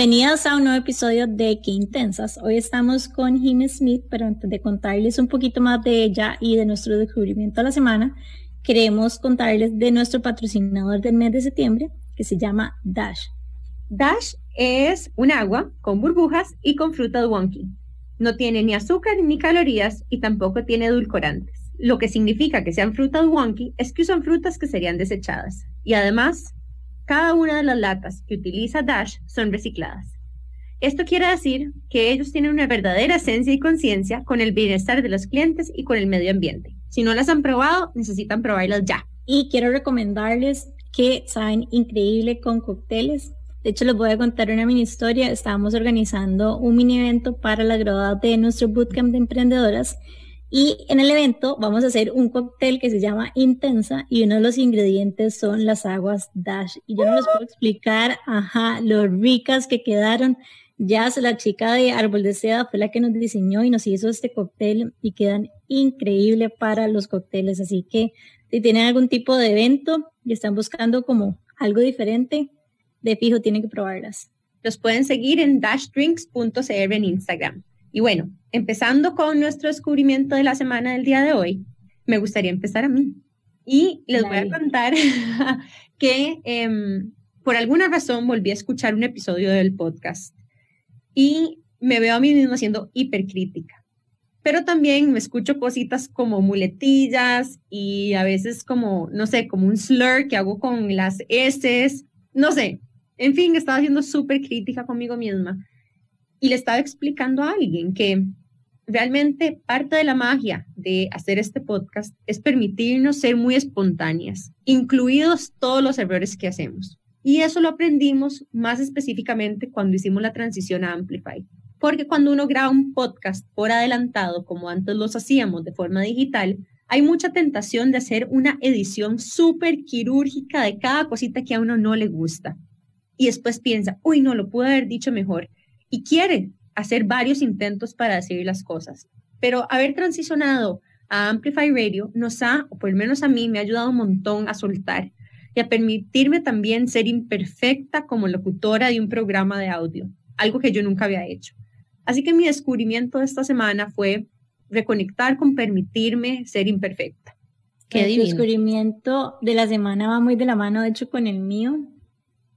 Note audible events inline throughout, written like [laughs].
Bienvenidos a un nuevo episodio de Qué Intensas. Hoy estamos con Jim Smith, pero antes de contarles un poquito más de ella y de nuestro descubrimiento de la semana, queremos contarles de nuestro patrocinador del mes de septiembre, que se llama Dash. Dash es un agua con burbujas y con fruta wonky. No tiene ni azúcar ni calorías y tampoco tiene edulcorantes. Lo que significa que sean frutas wonky es que usan frutas que serían desechadas. Y además cada una de las latas que utiliza Dash son recicladas. Esto quiere decir que ellos tienen una verdadera esencia y conciencia con el bienestar de los clientes y con el medio ambiente. Si no las han probado, necesitan probarlas ya. Y quiero recomendarles que saben increíble con cócteles. De hecho, les voy a contar una mini historia. Estábamos organizando un mini evento para la graduada de nuestro bootcamp de emprendedoras y en el evento vamos a hacer un cóctel que se llama Intensa y uno de los ingredientes son las aguas Dash. Y yo no les puedo explicar, ajá, lo ricas que quedaron. Ya la chica de Árbol de Seda fue la que nos diseñó y nos hizo este cóctel y quedan increíbles para los cócteles. Así que si tienen algún tipo de evento y están buscando como algo diferente, de fijo tienen que probarlas. Los pueden seguir en dashdrinks.cr en Instagram. Y bueno, empezando con nuestro descubrimiento de la semana del día de hoy, me gustaría empezar a mí. Y les voy a contar [laughs] que em, por alguna razón volví a escuchar un episodio del podcast y me veo a mí misma siendo hipercrítica. Pero también me escucho cositas como muletillas y a veces como, no sé, como un slur que hago con las S, no sé. En fin, estaba siendo súper crítica conmigo misma y le estaba explicando a alguien que realmente parte de la magia de hacer este podcast es permitirnos ser muy espontáneas, incluidos todos los errores que hacemos. Y eso lo aprendimos más específicamente cuando hicimos la transición a Amplify. Porque cuando uno graba un podcast por adelantado, como antes los hacíamos de forma digital, hay mucha tentación de hacer una edición súper quirúrgica de cada cosita que a uno no le gusta. Y después piensa, uy, no, lo pude haber dicho mejor y quiere hacer varios intentos para decir las cosas. Pero haber transicionado a Amplify Radio nos ha, o por lo menos a mí, me ha ayudado un montón a soltar y a permitirme también ser imperfecta como locutora de un programa de audio, algo que yo nunca había hecho. Así que mi descubrimiento de esta semana fue reconectar con permitirme ser imperfecta. Qué el descubrimiento de la semana va muy de la mano, de hecho, con el mío,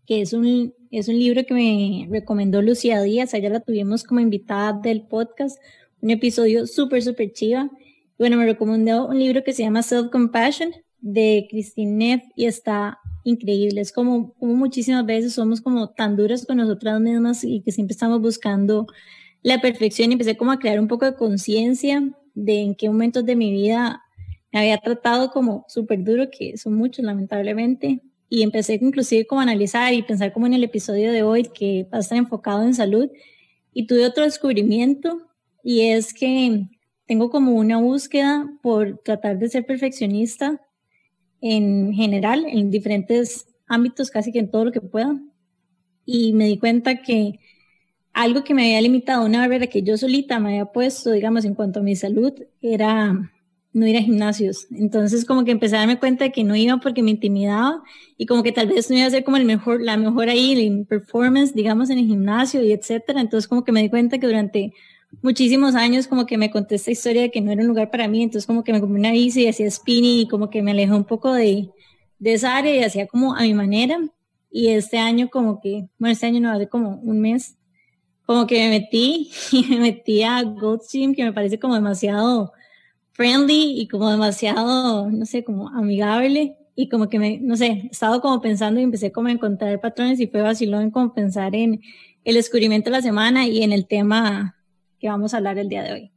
que es un es un libro que me recomendó Lucía Díaz, ella la tuvimos como invitada del podcast, un episodio súper, súper chiva. Bueno, me recomendó un libro que se llama Self Compassion de Christine Neff y está increíble. Es como, como muchísimas veces somos como tan duras con nosotras mismas y que siempre estamos buscando la perfección y empecé como a crear un poco de conciencia de en qué momentos de mi vida me había tratado como súper duro, que son muchos lamentablemente, y empecé inclusive como a analizar y pensar como en el episodio de hoy que va a estar enfocado en salud y tuve otro descubrimiento y es que tengo como una búsqueda por tratar de ser perfeccionista en general, en diferentes ámbitos, casi que en todo lo que pueda. Y me di cuenta que algo que me había limitado, una barrera que yo solita me había puesto, digamos, en cuanto a mi salud, era no ir a gimnasios. Entonces como que empecé a darme cuenta de que no iba porque me intimidaba y como que tal vez no iba a ser como el mejor, la mejor ahí en performance, digamos, en el gimnasio y etcétera. Entonces como que me di cuenta que durante muchísimos años como que me conté esta historia de que no era un lugar para mí. Entonces como que me compré una bici y hacía spinning y como que me alejé un poco de, de esa área y hacía como a mi manera. Y este año como que, bueno, este año no, hace como un mes, como que me metí [laughs] y me metí a Goat Gym, que me parece como demasiado friendly y como demasiado, no sé, como amigable. y como que me, no sé, he estado como pensando y empecé como a encontrar patrones y fue vacilón como pensar en el descubrimiento de la semana y en el tema que vamos a hablar el día de hoy.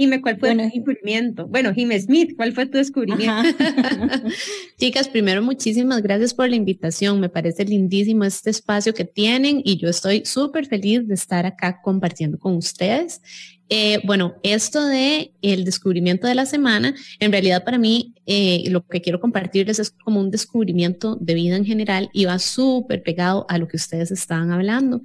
Jime, ¿cuál fue tu descubrimiento? Bueno, Jime Smith, ¿cuál fue tu descubrimiento? [laughs] Chicas, primero muchísimas gracias por la invitación. Me parece lindísimo este espacio que tienen y yo estoy súper feliz de estar acá compartiendo con ustedes. Eh, bueno, esto de el descubrimiento de la semana, en realidad para mí eh, lo que quiero compartirles es como un descubrimiento de vida en general y va súper pegado a lo que ustedes estaban hablando.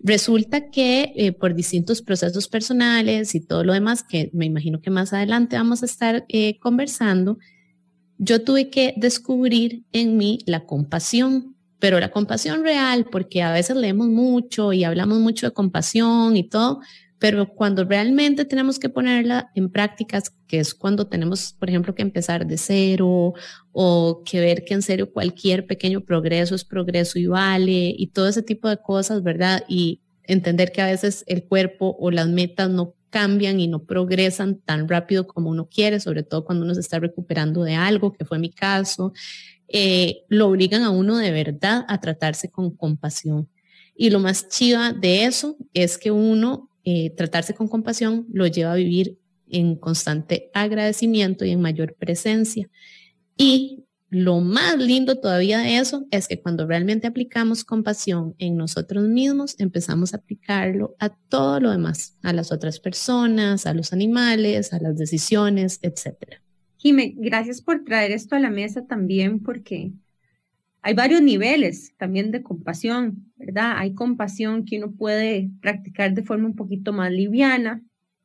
Resulta que eh, por distintos procesos personales y todo lo demás, que me imagino que más adelante vamos a estar eh, conversando, yo tuve que descubrir en mí la compasión, pero la compasión real, porque a veces leemos mucho y hablamos mucho de compasión y todo, pero cuando realmente tenemos que ponerla en prácticas, que es cuando tenemos, por ejemplo, que empezar de cero o que ver que en serio cualquier pequeño progreso es progreso y vale y todo ese tipo de cosas, ¿verdad? Y entender que a veces el cuerpo o las metas no cambian y no progresan tan rápido como uno quiere, sobre todo cuando uno se está recuperando de algo, que fue mi caso, eh, lo obligan a uno de verdad a tratarse con compasión. Y lo más chiva de eso es que uno eh, tratarse con compasión lo lleva a vivir en constante agradecimiento y en mayor presencia. Y lo más lindo todavía de eso es que cuando realmente aplicamos compasión en nosotros mismos, empezamos a aplicarlo a todo lo demás, a las otras personas, a los animales, a las decisiones, etc. Jime, gracias por traer esto a la mesa también porque hay varios niveles también de compasión, ¿verdad? Hay compasión que uno puede practicar de forma un poquito más liviana,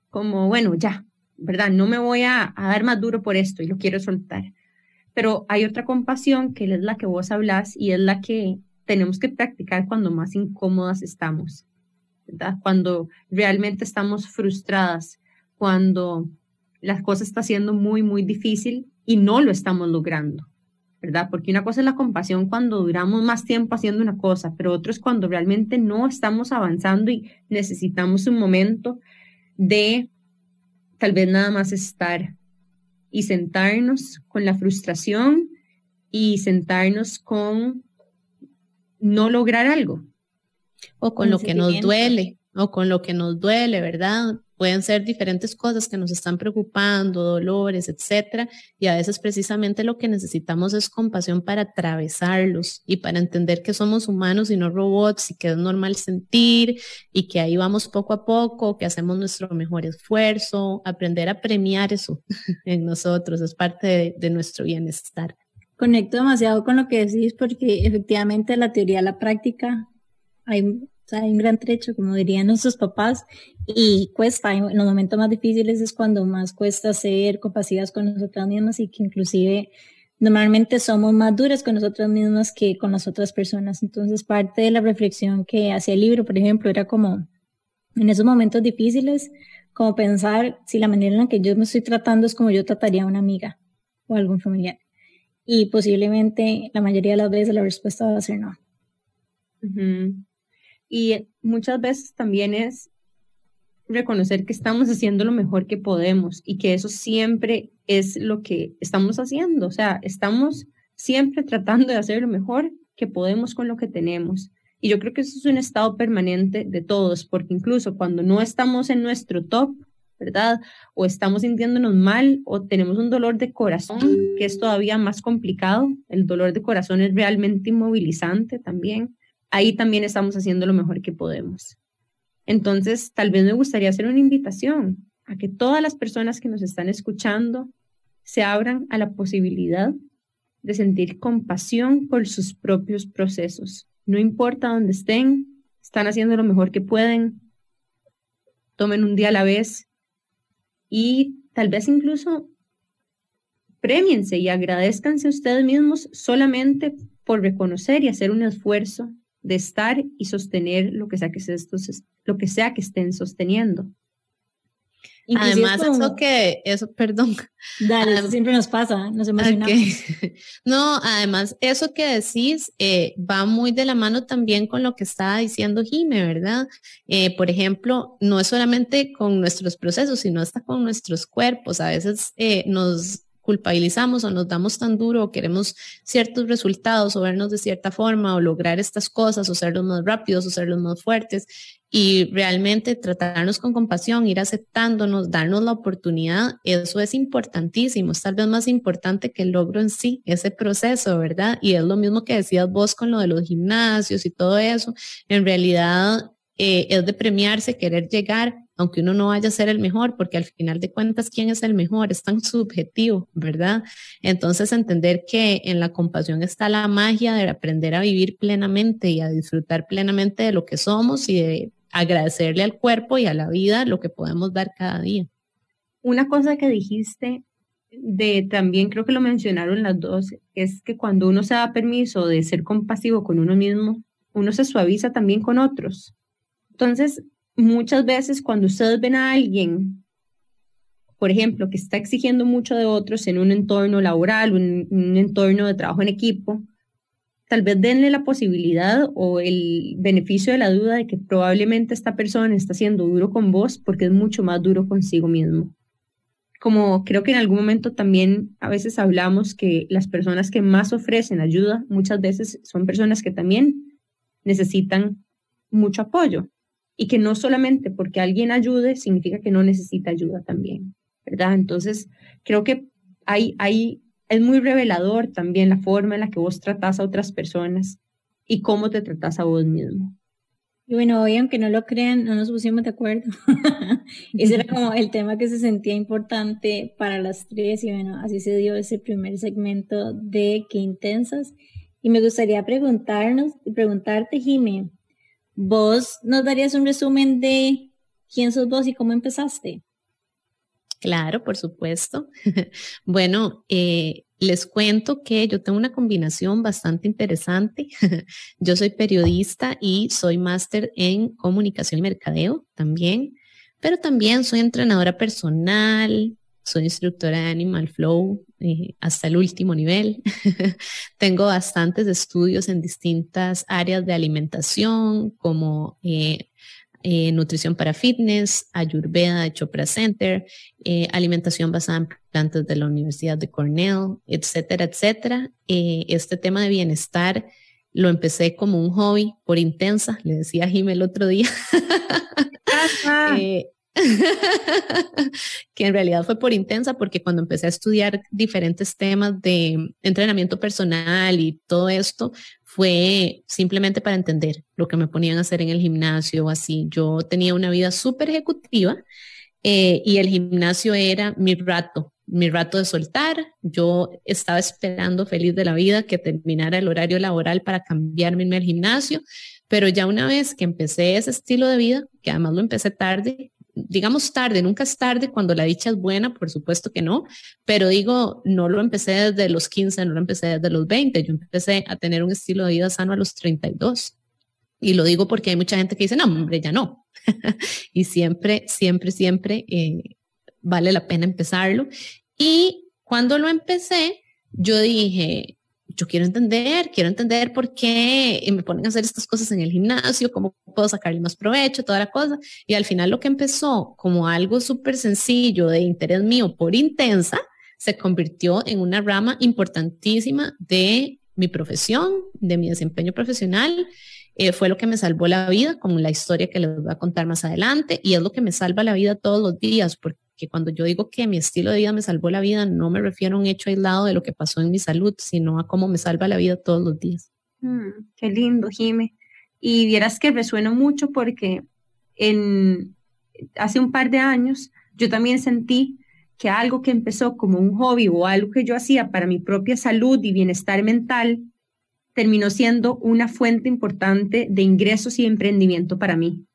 como, bueno, ya, ¿verdad? No me voy a, dar más duro por esto y lo quiero soltar. Pero hay otra compasión que es la que vos hablas y es la que tenemos que practicar cuando más incómodas estamos, ¿verdad? Cuando realmente estamos frustradas, cuando la cosa está siendo muy, muy difícil y no lo estamos logrando. ¿verdad? Porque una cosa es la compasión cuando duramos más tiempo haciendo una cosa, pero otro es cuando realmente no estamos avanzando y necesitamos un momento de tal vez nada más estar y sentarnos con la frustración y sentarnos con no lograr algo. O con lo que nos duele, o con lo que nos duele, ¿verdad? Pueden ser diferentes cosas que nos están preocupando, dolores, etcétera, y a veces precisamente lo que necesitamos es compasión para atravesarlos y para entender que somos humanos y no robots y que es normal sentir y que ahí vamos poco a poco, que hacemos nuestro mejor esfuerzo, aprender a premiar eso [laughs] en nosotros es parte de, nuestro bienestar. Conecto demasiado con lo que decís porque efectivamente la teoría la práctica hay hay un gran trecho, como dirían nuestros papás, y cuesta, en los momentos más difíciles es cuando más cuesta ser compasivas con nosotras mismas y que inclusive normalmente somos más duras con nosotras mismas que con las otras personas. Entonces, parte de la reflexión que hacía el libro, por ejemplo, era como en esos momentos difíciles, como pensar si la manera en la que yo me estoy tratando es como yo trataría a una amiga o algún familiar. Y posiblemente la mayoría de las veces la respuesta va a ser no. Y muchas veces también es reconocer que estamos haciendo lo mejor que podemos y que eso siempre es lo que estamos haciendo. O sea, estamos siempre tratando de hacer lo mejor que podemos con lo que tenemos. Y yo creo que eso es un estado permanente de todos, porque incluso cuando no estamos en nuestro top, ¿verdad? O estamos sintiéndonos mal o tenemos un dolor de corazón, que es todavía más complicado. El dolor de corazón es realmente inmovilizante también ahí también estamos haciendo lo mejor que podemos. Entonces, tal vez me gustaría hacer una invitación a que todas las personas que nos están escuchando se abran a la posibilidad de sentir compasión por sus propios procesos. No importa dónde estén, están haciendo lo mejor que pueden. Tomen un día a la vez y tal vez incluso premiense y agradezcanse a ustedes mismos solamente por reconocer y hacer un esfuerzo de estar y sostener lo que sea que, lo que, sea que estén sosteniendo. Además, eso que, eso, perdón. Dale, eso siempre nos pasa, nos emocionamos. [laughs] No, además, eso que decís eh, va muy de la mano también con lo que estaba diciendo Jime, ¿verdad? Eh, por ejemplo, no es solamente con nuestros procesos, sino hasta con nuestros cuerpos. A veces eh, nos culpabilizamos o nos damos tan duro o queremos ciertos resultados o vernos de cierta forma o lograr estas cosas o ser los más rápidos o ser los más fuertes y realmente tratarnos con compasión, ir aceptándonos, darnos la oportunidad, eso es importantísimo, es tal vez más importante que el logro en sí, ese proceso, ¿verdad? Y es lo mismo que decías vos con lo de los gimnasios y todo eso, en realidad eh, es de premiarse, querer llegar, aunque uno no vaya a ser el mejor, porque al final de cuentas, ¿quién es el mejor? Es tan [laughs] subjetivo, ¿verdad? Entonces, entender que en la compasión está la magia de aprender a vivir plenamente y a disfrutar plenamente de lo que somos y de agradecerle al cuerpo y a la vida lo que podemos dar cada día. Una cosa que dijiste de también creo que lo mencionaron las dos, es que cuando uno se da permiso de ser compasivo con uno mismo, uno se suaviza también con otros. Entonces, muchas veces cuando ustedes ven a alguien, por ejemplo, que está exigiendo mucho de otros en un entorno laboral, un, un entorno de trabajo en equipo, tal vez denle la posibilidad o el beneficio de la duda de que probablemente esta persona está siendo duro con vos porque es mucho más duro consigo mismo. Como creo que en algún momento también a veces hablamos que las personas que más ofrecen ayuda muchas veces son personas que también necesitan mucho apoyo y que no solamente porque alguien ayude significa que no necesita ayuda también, ¿verdad? Entonces, creo que hay, hay, es muy revelador también la forma en la que vos tratás a otras personas y cómo te tratás a vos mismo. Y bueno, hoy, aunque no lo crean, no nos pusimos de acuerdo. [laughs] ese era como el tema que se sentía importante para las tres y bueno, así se dio ese primer segmento de Qué Intensas. Y me gustaría preguntarnos, preguntarte, Jimé, ¿Vos nos darías un resumen de quién sos vos y cómo empezaste? Claro, por supuesto. [laughs] bueno, eh, les cuento que yo tengo una combinación bastante interesante. [laughs] yo soy periodista y soy máster en comunicación y mercadeo también, pero también soy entrenadora personal, soy instructora de Animal Flow eh, hasta el último nivel. [laughs] Tengo bastantes estudios en distintas áreas de alimentación, como eh, eh, nutrición para fitness, Ayurveda de Chopra Center, alimentación basada en plantas de la Universidad de Cornell, etcétera, etcétera. este tema de bienestar lo empecé como un hobby por intensa, le decía a Jim el otro día. [laughs] [laughs] que en realidad fue por intensa, porque cuando empecé a estudiar diferentes temas de entrenamiento personal y todo esto, fue simplemente para entender lo que me ponían a hacer en el gimnasio así. Yo tenía una vida súper ejecutiva eh, y el gimnasio era mi rato, mi rato de soltar. Yo estaba esperando feliz de la vida que terminara el horario laboral para cambiarme al gimnasio, pero ya una vez que empecé ese estilo de vida, que además lo empecé tarde, digamos tarde, nunca es tarde cuando la dicha es buena, por supuesto que no, pero digo, no lo empecé desde los 15, no lo empecé desde los 20, yo empecé a tener un estilo de vida sano a los 32. Y lo digo porque hay mucha gente que dice, no, hombre, ya no. [laughs] y siempre, siempre, siempre eh, vale la pena empezarlo. Y cuando lo empecé, yo dije, yo quiero entender, quiero entender por qué me ponen a hacer estas cosas en el gimnasio, cómo puedo sacarle más provecho, toda la cosa. Y al final lo que empezó como algo súper sencillo de interés mío por intensa, se convirtió en una rama importantísima de mi profesión, de mi desempeño profesional. Eh, fue lo que me salvó la vida, como la historia que les voy a contar más adelante, y es lo que me salva la vida todos los días, que cuando yo digo que mi estilo de vida me salvó la vida, no me refiero a un hecho aislado de lo que pasó en mi salud, sino a cómo me salva la vida todos los días. Mm, qué lindo, Jime. Y vieras que resueno mucho porque en, hace un par de años yo también sentí que algo que empezó como un hobby o algo que yo hacía para mi propia salud y bienestar mental terminó siendo una fuente importante de ingresos y emprendimiento para mí.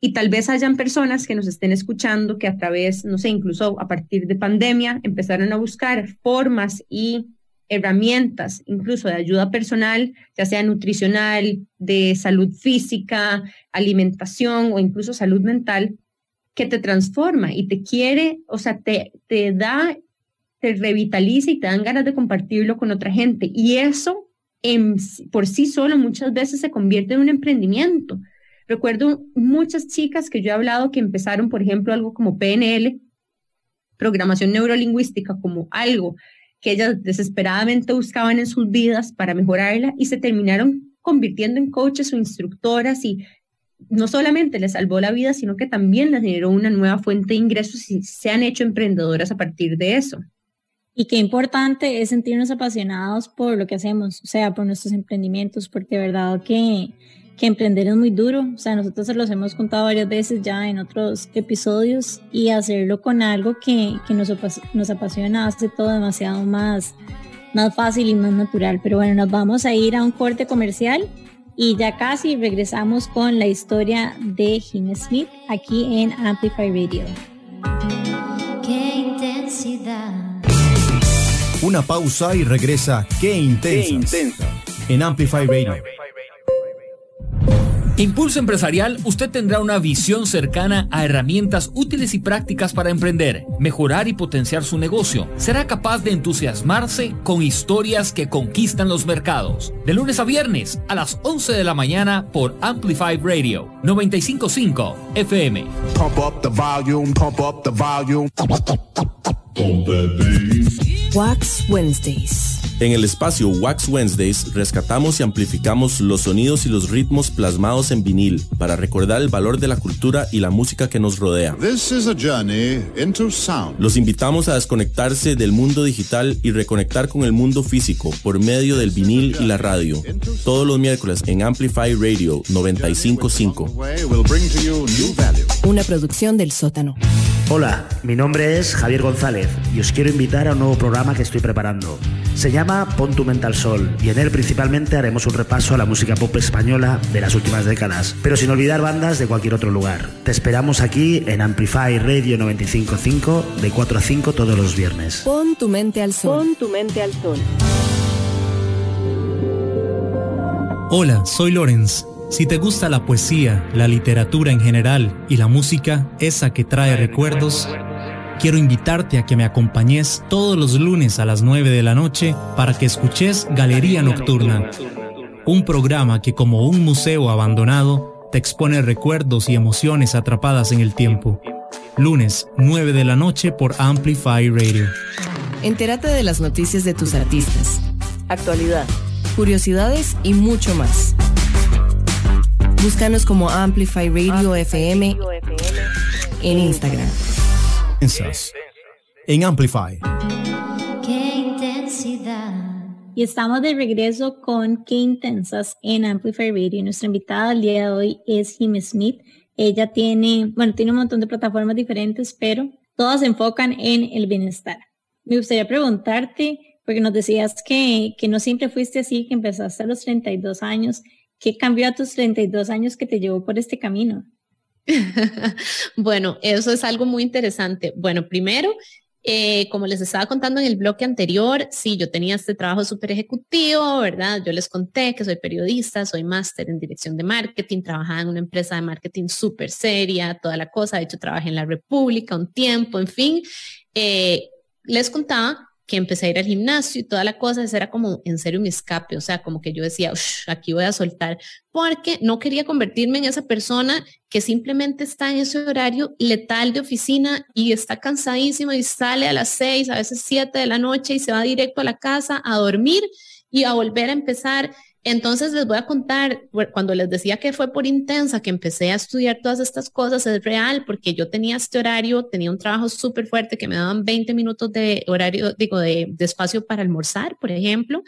Y tal vez hayan personas que nos estén escuchando que a través, no sé, incluso a partir de pandemia, empezaron a buscar formas y herramientas, incluso de ayuda personal, ya sea nutricional, de salud física, alimentación o incluso salud mental, que te transforma y te quiere, o sea, te, te da, te revitaliza y te dan ganas de compartirlo con otra gente. Y eso en, por sí solo muchas veces se convierte en un emprendimiento Recuerdo muchas chicas que yo he hablado que empezaron, por ejemplo, algo como PNL programación neurolingüística como algo que ellas desesperadamente buscaban en sus vidas para mejorarla y se terminaron convirtiendo en coaches o instructoras y no solamente les salvó la vida, sino que también les generó una nueva fuente de ingresos y se han hecho emprendedoras a partir de eso. Y qué importante es sentirnos apasionados por lo que hacemos, o sea, por nuestros emprendimientos, porque de verdad que, que emprender es muy duro. O sea, nosotros se los hemos contado varias veces ya en otros episodios y hacerlo con algo que, que nos, nos apasiona hace todo demasiado más, más fácil y más natural. Pero bueno, nos vamos a ir a un corte comercial y ya casi regresamos con la historia de Jim Smith aquí en Amplify Radio. Qué intensidad una pausa y regresa Qué intensa. En Amplify Radio. Impulso Empresarial, usted tendrá una visión cercana a herramientas útiles y prácticas para emprender, mejorar y potenciar su negocio. Será capaz de entusiasmarse con historias que conquistan los mercados. De lunes a viernes a las 11 de la mañana por Amplify Radio 955 FM. Pump up the volume, pump up the volume. Wax Wednesdays. En el espacio Wax Wednesdays rescatamos y amplificamos los sonidos y los ritmos plasmados en vinil para recordar el valor de la cultura y la música que nos rodea. Los invitamos a desconectarse del mundo digital y reconectar con el mundo físico por medio del vinil y la radio. Todos los miércoles en Amplify Radio 955. Una producción del sótano. Hola, mi nombre es Javier González y os quiero invitar a un nuevo programa que estoy preparando. Se llama Pon tu mente al sol y en él principalmente haremos un repaso a la música pop española de las últimas décadas, pero sin olvidar bandas de cualquier otro lugar. Te esperamos aquí en Amplify Radio 955 de 4 a 5 todos los viernes. Pon tu mente al sol. Pon tu mente al sol. Hola, soy Lorenz si te gusta la poesía, la literatura en general y la música, esa que trae recuerdos, quiero invitarte a que me acompañes todos los lunes a las 9 de la noche para que escuches Galería Nocturna, un programa que como un museo abandonado te expone recuerdos y emociones atrapadas en el tiempo. Lunes, 9 de la noche por Amplify Radio. Entérate de las noticias de tus artistas, actualidad, curiosidades y mucho más. Búscanos como Amplify Radio FM en Instagram. En Amplify. Qué intensidad. Y estamos de regreso con Qué Intensas en Amplify Radio. Nuestra invitada al día de hoy es Jim Smith. Ella tiene, bueno, tiene un montón de plataformas diferentes, pero todas se enfocan en el bienestar. Me gustaría preguntarte, porque nos decías que, que no siempre fuiste así, que empezaste a los 32 años ¿Qué cambió a tus 32 años que te llevó por este camino? [laughs] bueno, eso es algo muy interesante. Bueno, primero, eh, como les estaba contando en el bloque anterior, sí, yo tenía este trabajo súper ejecutivo, ¿verdad? Yo les conté que soy periodista, soy máster en dirección de marketing, trabajaba en una empresa de marketing súper seria, toda la cosa. De hecho, trabajé en la República un tiempo, en fin. Eh, les contaba que empecé a ir al gimnasio y toda la cosa, ese era como en serio mi escape, o sea, como que yo decía, aquí voy a soltar, porque no quería convertirme en esa persona que simplemente está en ese horario letal de oficina y está cansadísimo y sale a las seis, a veces siete de la noche y se va directo a la casa a dormir y a volver a empezar entonces les voy a contar, cuando les decía que fue por intensa que empecé a estudiar todas estas cosas, es real porque yo tenía este horario, tenía un trabajo súper fuerte que me daban 20 minutos de horario, digo, de, de espacio para almorzar, por ejemplo.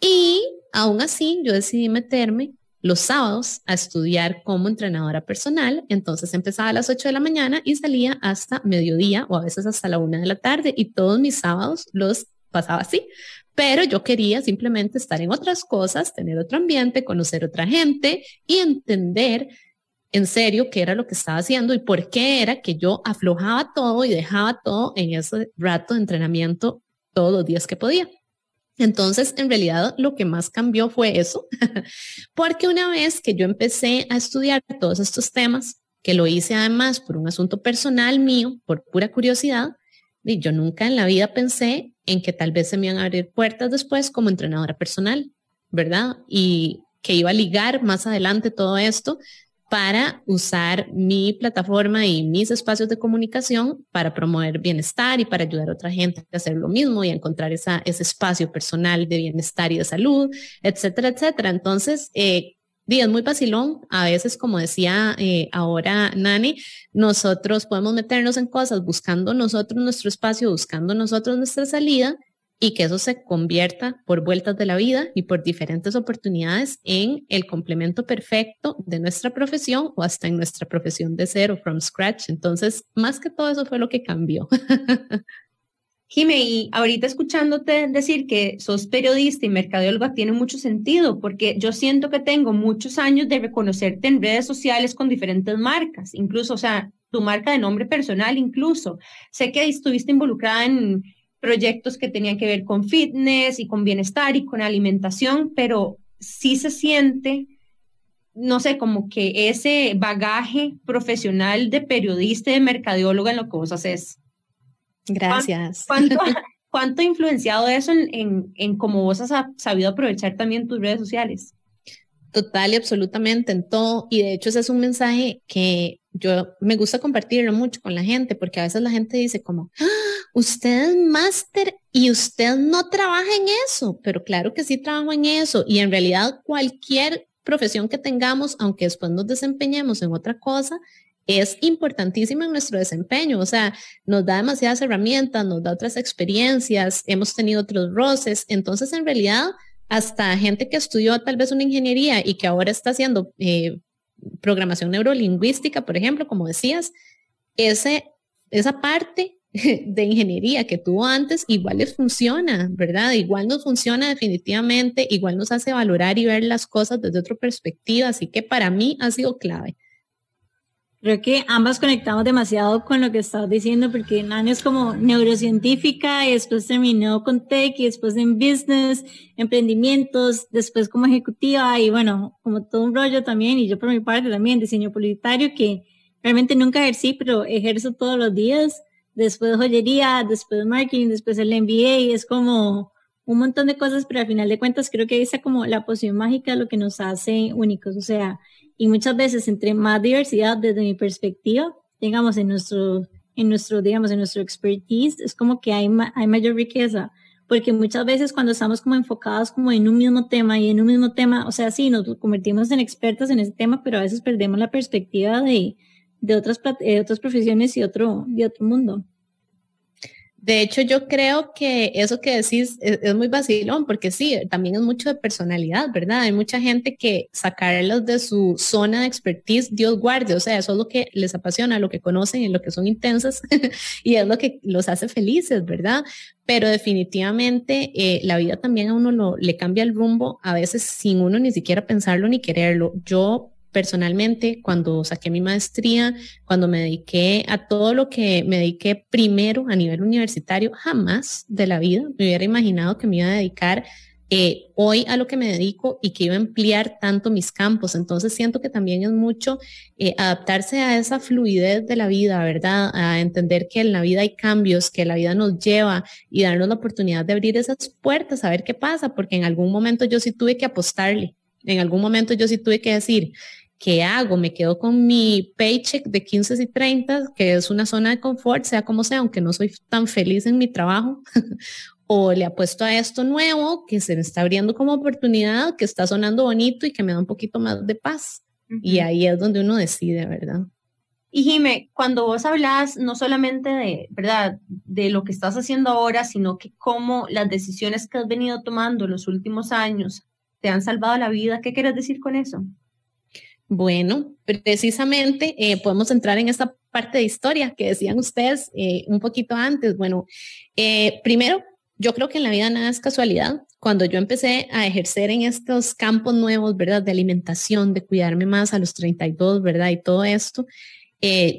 Y aún así yo decidí meterme los sábados a estudiar como entrenadora personal. Entonces empezaba a las 8 de la mañana y salía hasta mediodía o a veces hasta la una de la tarde y todos mis sábados los pasaba así pero yo quería simplemente estar en otras cosas, tener otro ambiente, conocer otra gente y entender en serio qué era lo que estaba haciendo y por qué era que yo aflojaba todo y dejaba todo en ese rato de entrenamiento todos los días que podía. Entonces, en realidad, lo que más cambió fue eso, [laughs] porque una vez que yo empecé a estudiar todos estos temas, que lo hice además por un asunto personal mío, por pura curiosidad, y yo nunca en la vida pensé en que tal vez se me iban a abrir puertas después como entrenadora personal, ¿verdad? Y que iba a ligar más adelante todo esto para usar mi plataforma y mis espacios de comunicación para promover bienestar y para ayudar a otra gente a hacer lo mismo y a encontrar ese espacio personal de bienestar y de salud, etcétera, etcétera. Entonces, eh, es muy vacilón. A veces, como decía eh, ahora Nani, nosotros podemos meternos en cosas buscando nosotros nuestro espacio, buscando nosotros nuestra salida y que eso se convierta por vueltas de la vida y por diferentes oportunidades en el complemento perfecto de nuestra profesión o hasta en nuestra profesión de cero, from scratch. Entonces, más que todo eso fue lo que cambió. [laughs] Jime, y ahorita escuchándote decir que sos periodista y mercadóloga tiene mucho sentido, porque yo siento que tengo muchos años de reconocerte en redes sociales con diferentes marcas, incluso, o sea, tu marca de nombre personal incluso. Sé que estuviste involucrada en proyectos que tenían que ver con fitness y con bienestar y con alimentación, pero sí se siente, no sé, como que ese bagaje profesional de periodista y de mercadóloga en lo que vos haces. Gracias. ¿Cuánto, [laughs] cuánto, ha influenciado eso en, en, en cómo vos has sabido aprovechar también tus redes sociales? Total y absolutamente en todo. Y de hecho ese es un mensaje que yo me gusta compartirlo mucho con la gente, porque a veces la gente dice como, ¡Ah! usted es máster y usted no trabaja en eso, pero claro que sí trabajo en eso. Y en realidad cualquier profesión que tengamos, aunque después nos desempeñemos en otra cosa, es importantísima en nuestro desempeño. O sea, nos da demasiadas herramientas, nos da otras experiencias, hemos tenido otros roces. Entonces, en realidad, hasta gente que estudió tal vez una ingeniería y que ahora está haciendo eh, programación neurolingüística, por ejemplo, como decías, ese, esa parte [laughs] de ingeniería que tuvo antes igual les funciona, ¿verdad? Igual nos funciona definitivamente, igual nos hace valorar y ver las cosas desde otra perspectiva, así que para mí ha sido clave. Creo que ambas conectamos demasiado con lo que estabas diciendo, porque Nani es como neurocientífica y después terminó con tech y después en business, emprendimientos, después como ejecutiva y bueno, como todo un rollo también. Y yo por mi parte también, diseño publicitario, que realmente nunca ejercí, pero ejerzo todos los días. Después joyería, después marketing, después el MBA. Es como un montón de cosas, pero al final de cuentas creo que está como la poción mágica lo que nos hace únicos. O sea, y muchas veces entre más diversidad desde mi perspectiva, digamos, en nuestro, en nuestro, digamos, en nuestro expertise, es como que hay, hay mayor riqueza, porque muchas veces cuando estamos como enfocados como en un mismo tema y en un mismo tema, o sea, sí, nos convertimos en expertos en ese tema, pero a veces perdemos la perspectiva de, de otras, de otras profesiones y otro, de otro mundo. De hecho, yo creo que eso que decís es, muy vacilón, porque sí, también es mucho de personalidad, ¿verdad? Hay mucha gente que sacarlos de su zona de expertise, Dios guarde, o sea, eso es lo que les apasiona, lo que conocen y lo que son intensas, [laughs] y es lo que los hace felices, ¿verdad? Pero definitivamente eh, la vida también a uno lo, le cambia el rumbo, a veces sin uno ni siquiera pensarlo ni quererlo. Yo personalmente, cuando saqué mi maestría, cuando me dediqué a todo lo que me dediqué primero a nivel universitario, jamás de la vida me hubiera imaginado que me iba a dedicar eh, hoy a lo que me dedico y que iba a ampliar tanto mis campos. Entonces siento que también es mucho eh, adaptarse a esa fluidez de la vida, ¿verdad? A entender que en la vida hay cambios, que la vida nos lleva y darnos la oportunidad de abrir esas puertas, a ver qué pasa, porque en algún momento yo sí tuve que apostarle. En algún momento yo sí tuve que decir, ¿qué hago? ¿Me quedo con mi paycheck de 15 y 30, que es una zona de confort, sea como sea, aunque no soy tan feliz en mi trabajo? [laughs] ¿O le apuesto a esto nuevo que se me está abriendo como oportunidad, que está sonando bonito y que me da un poquito más de paz? Y ahí es donde uno decide, ¿verdad? Y Jime, cuando vos hablas no solamente de, ¿verdad?, de lo que estás haciendo ahora, sino que cómo las decisiones que has venido tomando los últimos años te han salvado la vida. ¿Qué quieres decir con eso? Bueno, precisamente eh, podemos entrar en esta parte de historia que decían ustedes eh, un poquito antes. Bueno, eh, primero, yo creo que en la vida nada es casualidad. Cuando yo empecé a ejercer en estos campos nuevos, ¿verdad? De alimentación, de cuidarme más a los 32, ¿verdad? Y todo esto,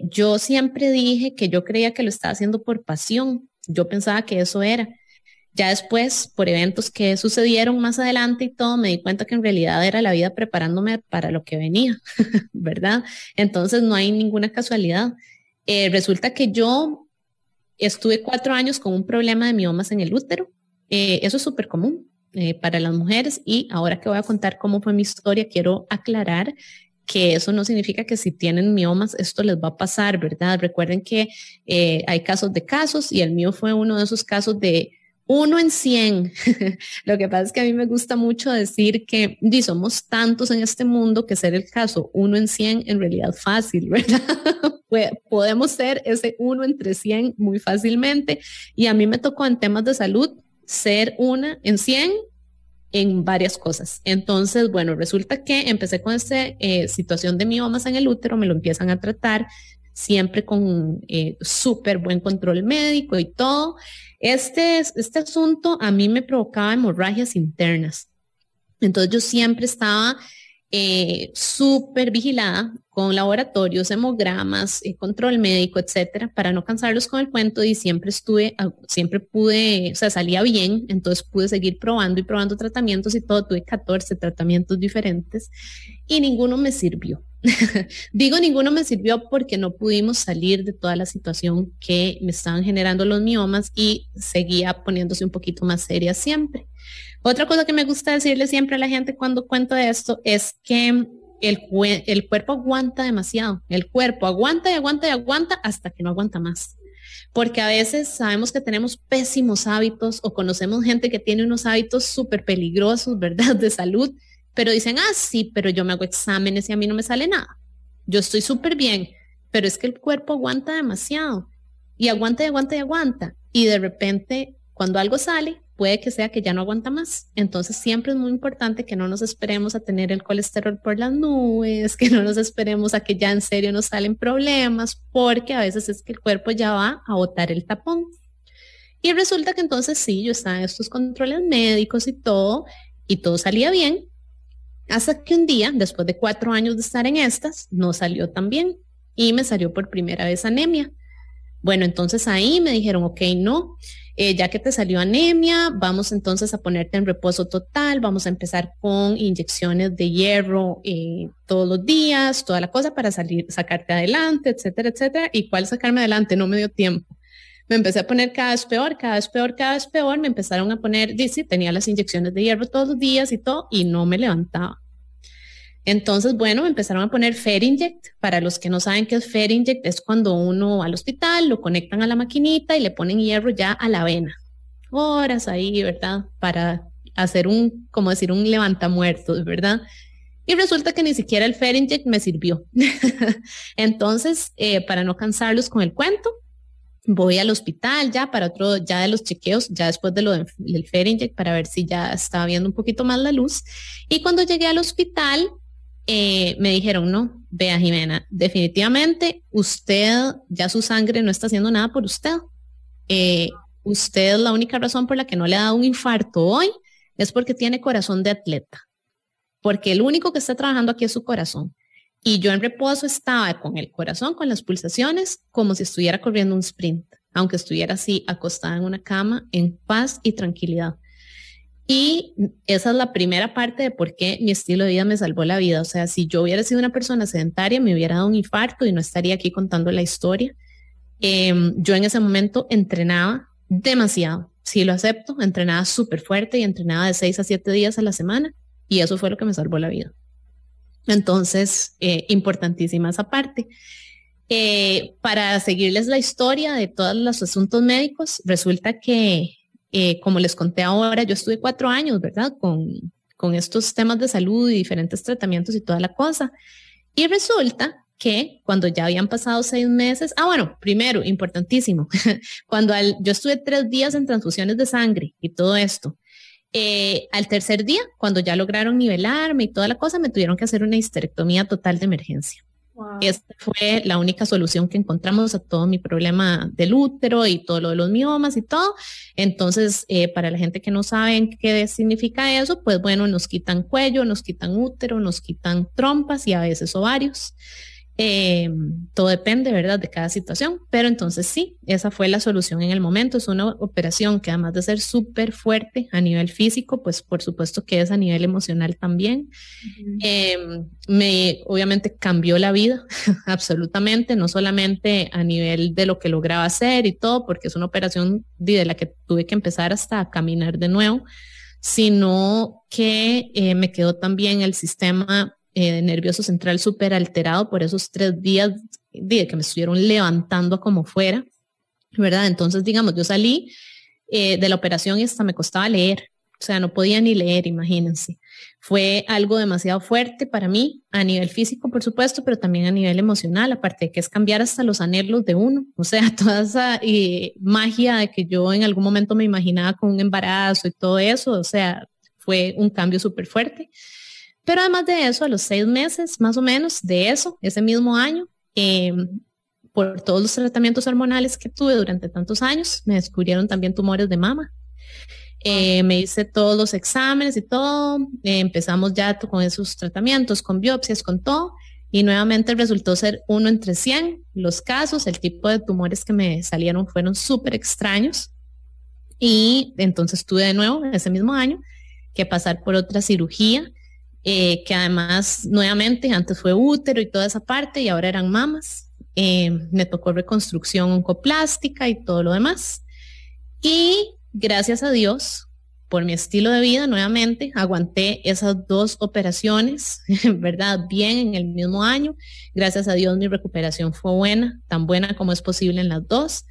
yo siempre dije que yo creía que lo estaba haciendo por pasión. Yo pensaba que eso era. Ya después, por eventos que sucedieron más adelante y todo, me di cuenta que en realidad era la vida preparándome para lo que venía, [laughs] ¿verdad? Entonces no hay ninguna casualidad. Eh, resulta que yo estuve cuatro años con un problema de miomas en el útero. Eh, eso es súper común eh, para las mujeres y ahora que voy a contar cómo fue mi historia, quiero aclarar que eso no significa que si tienen miomas esto les va a pasar, ¿verdad? Recuerden que hay casos de casos y el mío fue uno de esos casos de uno en cien. [laughs] Lo que pasa es que a mí me gusta mucho decir que somos tantos en este mundo que ser el caso uno en cien en realidad fácil, [laughs] ¿verdad? Podemos ser ese uno entre cien muy fácilmente y a mí me tocó en temas de salud ser una en cien en varias cosas. Entonces, bueno, resulta que empecé con esta eh, situación de miomas en el útero, me lo empiezan a tratar siempre con eh, súper buen control médico y todo. Este, este asunto a mí me provocaba hemorragias internas. Entonces yo siempre estaba eh, súper vigilada con laboratorios, hemogramas, eh, control médico, etcétera, para no cansarlos con el cuento y siempre estuve, siempre pude, o sea, salía bien, entonces pude seguir probando y probando tratamientos y todo, tuve 14 tratamientos diferentes y ninguno me sirvió. [laughs] Digo ninguno me sirvió porque no pudimos salir de toda la situación que me estaban generando los miomas y seguía poniéndose un poquito más seria siempre. Otra cosa que me gusta decirle siempre a la gente cuando cuento de esto es que el, el cuerpo aguanta demasiado. El cuerpo aguanta y aguanta y aguanta hasta que no aguanta más. Porque a veces sabemos que tenemos pésimos hábitos o conocemos gente que tiene unos hábitos súper peligrosos, [laughs] ¿verdad? De salud, pero dicen, ah, sí, pero yo me hago exámenes y a mí no me sale nada. Yo estoy súper bien, pero es que el cuerpo aguanta demasiado y aguanta y aguanta y aguanta. Y de repente, cuando algo sale, puede que sea que ya no aguanta más. Entonces siempre es muy importante que no nos esperemos a tener el colesterol por las nubes, [laughs] que no nos esperemos a que ya en serio nos salen problemas, porque a veces es que el cuerpo ya va a botar el tapón. Y resulta que entonces sí, yo estaba en estos controles médicos y todo, y todo salía bien, hasta que un día, después de cuatro años de estar en estas, no salió tan bien y me salió por primera vez anemia. Bueno, entonces ahí me dijeron, ok, no, eh, ya que te salió anemia, vamos entonces a ponerte en reposo total, vamos a empezar con inyecciones de hierro eh, todos los días, toda la cosa para salir, sacarte adelante, etcétera, etcétera. ¿Y cuál sacarme adelante? No me dio tiempo. Me empecé a poner cada vez peor, cada vez peor, cada vez peor. Me empezaron a poner, dice, tenía las inyecciones de hierro todos los días y todo, y no me levantaba. Entonces, bueno, me empezaron a poner Ferinject. Para los que no saben qué es Ferinject, es cuando uno al hospital, lo conectan a la maquinita y le ponen hierro ya a la vena. Horas ahí, ¿verdad? Para hacer un, como decir, un levantamuertos, ¿verdad? Y resulta que ni siquiera el Ferinject me sirvió. [laughs] Entonces, eh, para no cansarlos con el cuento, voy al hospital ya para otro, ya de los chequeos, ya después de lo del Ferinject, para ver si ya estaba viendo un poquito más la luz. Y cuando llegué al hospital, eh, me dijeron, no, vea Jimena, definitivamente usted, ya su sangre no está haciendo nada por usted. Eh, usted la única razón por la que no le ha dado un infarto hoy es porque tiene corazón de atleta, porque el único que está trabajando aquí es su corazón. Y yo en reposo estaba con el corazón, con las pulsaciones, como si estuviera corriendo un sprint, aunque estuviera así acostada en una cama, en paz y tranquilidad. Y esa es la primera parte de por qué mi estilo de vida me salvó la vida. O sea, si yo hubiera sido una persona sedentaria, me hubiera dado un infarto y no estaría aquí contando la historia. Em, yo en ese momento entrenaba demasiado. Si lo acepto, entrenaba súper fuerte y entrenaba de seis a siete días a la semana. Y eso fue lo que me salvó la vida. Entonces, eh, importantísima esa parte. Eh, para seguirles la historia de todos los asuntos médicos, resulta que eh, como les conté ahora, yo estuve cuatro años, ¿verdad? Con, con estos temas de salud y diferentes tratamientos y toda la cosa. Y resulta que cuando ya habían pasado seis meses, ah, bueno, primero, importantísimo, [laughs] cuando yo estuve tres días en transfusiones de sangre y todo esto, eh, al tercer día, cuando ya lograron nivelarme y toda la cosa, me tuvieron que hacer una histerectomía total de emergencia. Esta fue la única solución que encontramos a todo mi problema del útero y todo lo de los miomas y todo. Entonces, eh, para la gente que no sabe qué significa eso, pues bueno, nos quitan cuello, nos quitan útero, nos quitan trompas y a veces ovarios. Eh, todo depende, ¿verdad?, de cada situación, pero entonces sí, esa fue la solución en el momento. Es una operación que además de ser súper fuerte a nivel físico, pues por supuesto que es a nivel emocional también. Eh, me obviamente cambió la vida, [laughs] absolutamente, no solamente a nivel de lo que lograba hacer y todo, porque es una operación de la que tuve que empezar hasta a caminar de nuevo, sino que eh, me quedó también el sistema eh, nervioso central súper alterado por esos tres días de que me estuvieron levantando como fuera, ¿verdad? Entonces, digamos, yo salí eh, de la operación y hasta me costaba leer, o sea, no podía ni leer, imagínense. Fue algo demasiado fuerte para mí, a nivel físico, por supuesto, pero también a nivel emocional, aparte de que es cambiar hasta los anhelos de uno, o sea, [laughs] toda esa eh, magia de que yo en algún momento me imaginaba con un embarazo y todo eso, o sea, fue un cambio súper fuerte. Pero además de eso, a los seis meses más o menos de eso, ese mismo año, em, por todos los tratamientos hormonales que tuve durante tantos años, me descubrieron también tumores de mama. Eh, me hice todos los exámenes y todo, eh, empezamos ya con esos tratamientos, con biopsias, con todo, y nuevamente resultó ser uno entre 100 los casos, el tipo de tumores que me salieron fueron súper extraños, y entonces tuve de nuevo ese mismo año que pasar por otra cirugía, eh, que además nuevamente antes fue útero y toda esa parte, y ahora eran mamas. me tocó reconstrucción oncoplástica y todo lo demás. Y gracias a Dios, por mi estilo de vida, nuevamente aguanté esas dos operaciones, [laughs] ¿verdad? Bien en el mismo año. Gracias a Dios mi recuperación fue buena, tan buena como es posible en las dos.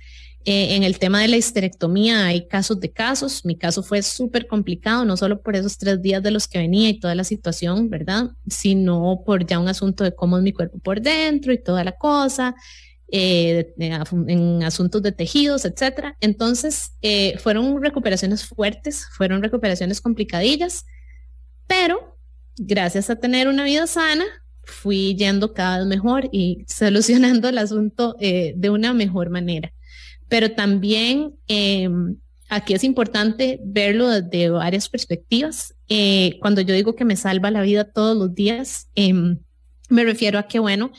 Eh, en el tema de la histerectomía hay casos de casos. Mi caso fue súper complicado, no solo por esos tres días de los que venía y toda la situación, ¿verdad? Sino por ya un asunto de cómo es mi cuerpo por dentro y toda la cosa. Eh, en asuntos de tejidos, etcétera. Entonces, eh, fueron recuperaciones fuertes, fueron recuperaciones complicadillas, pero gracias a tener una vida sana, fui yendo cada vez mejor y [laughs] solucionando el asunto eh, de una mejor manera. Pero también em, aquí es importante verlo desde varias perspectivas. cuando yo digo que me salva la vida todos los días, em, me refiero a que, bueno,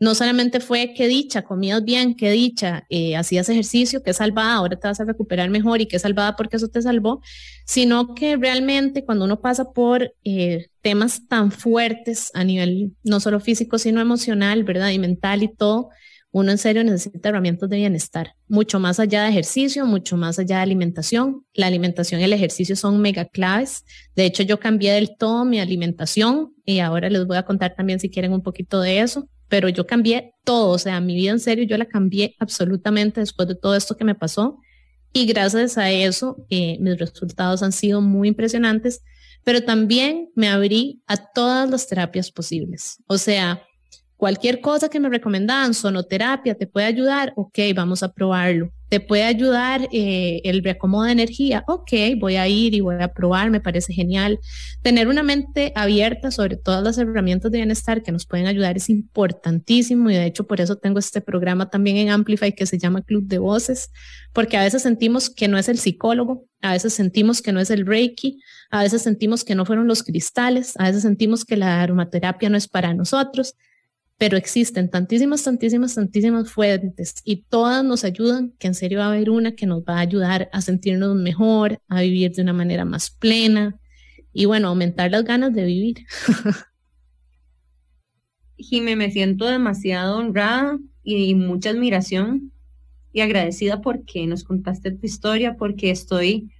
no solamente fue qué dicha, comías bien, qué dicha, eh, hacías ejercicio, qué salvada, ahora te vas a recuperar mejor y qué salvada porque eso te salvó, sino que realmente cuando uno pasa por eh, temas tan fuertes a nivel no solo físico, sino emocional, ¿verdad? Y mental y todo, uno en serio necesita herramientas de bienestar, mucho más allá de ejercicio, mucho más allá de alimentación. La alimentación y el ejercicio son mega claves. De hecho, yo cambié del todo mi alimentación y ahora les voy a contar también si quieren un poquito de eso pero yo cambié todo, o sea, mi vida en serio yo la cambié absolutamente después de todo esto que me pasó y gracias a eso eh, mis resultados han sido muy impresionantes, pero también me abrí a todas las terapias posibles, o sea, cualquier cosa que me recomendaban, sonoterapia, te puede ayudar, ok, vamos a probarlo te puede ayudar eh, el reacomodo de energía. Ok, voy a ir y voy a probar, me parece genial. Tener una mente abierta sobre todas las herramientas de bienestar que nos pueden ayudar es importantísimo y de hecho por eso tengo este programa también en Amplify que se llama Club de Voces, porque a veces sentimos que no es el psicólogo, a veces sentimos que no es el Reiki, a veces sentimos que no fueron los cristales, a veces sentimos que la aromaterapia no es para nosotros pero existen tantísimas, tantísimas, tantísimas fuentes y todas nos ayudan, que en serio va a haber una que nos va a ayudar a sentirnos mejor, a vivir de una manera más plena y bueno, aumentar las ganas de vivir. [laughs] Jime, me siento demasiado honrada y mucha admiración y agradecida porque nos contaste tu historia, porque estoy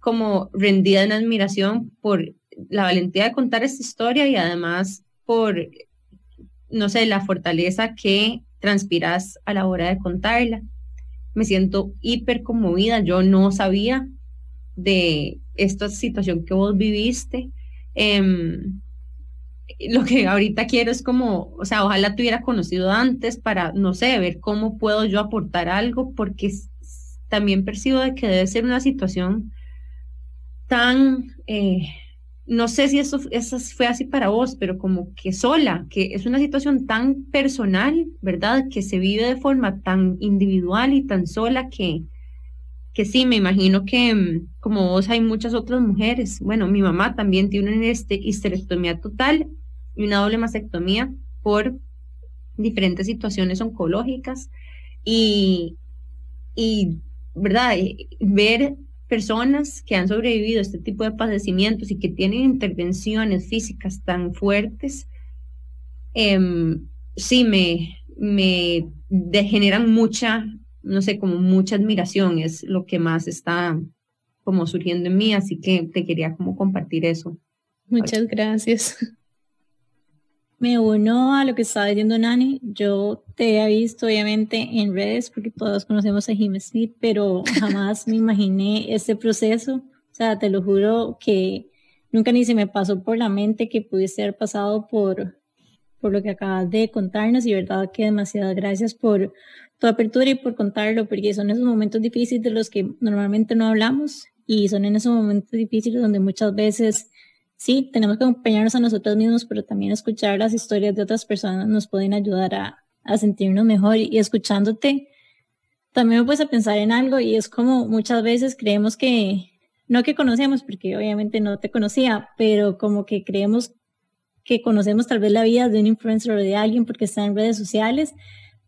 como rendida en admiración por la valentía de contar esta historia y además por no sé, la fortaleza que transpiras a la hora de contarla. Me siento hiper conmovida, yo no sabía de esta situación que vos viviste. Em, lo que ahorita quiero es como, o sea, ojalá te hubiera conocido antes para, no sé, ver cómo puedo yo aportar algo, porque también percibo de que debe ser una situación tan eh, no sé si eso, fue así para vos, pero como que sola, que es una situación tan personal, ¿verdad? Que se vive de forma tan individual y tan sola que, que sí, me imagino que mm, como vos hay muchas otras mujeres. Bueno, mi mamá también tiene una este, histerectomía total y una doble mastectomía por diferentes situaciones oncológicas y, y ¿verdad? Ver personas que han sobrevivido a este tipo de padecimientos y que tienen intervenciones físicas tan fuertes, em, sí me, me generan mucha, no sé, como mucha admiración, es lo que más está como surgiendo en mí, así que te quería como compartir eso. Muchas gracias. Me uno a lo que estaba diciendo Nani. Yo te he visto obviamente en redes porque todos conocemos a Jim Smith, pero jamás me imaginé este proceso. O sea, te lo juro que nunca ni se me pasó por la mente que pudiese haber pasado por, por lo que acabas de contarnos y verdad que demasiadas gracias por tu apertura y por contarlo, porque son esos momentos difíciles de los que normalmente no hablamos y son en esos momentos difíciles donde muchas veces sí, tenemos que acompañarnos a nosotros mismos, pero también escuchar las historias de otras personas nos pueden ayudar a, sentirnos mejor y, escuchándote. También me a pensar en algo y es como muchas veces creemos que, no que conocemos, porque obviamente no te conocía, pero como que creemos que conocemos tal vez la vida de un influencer o de alguien porque está en redes sociales,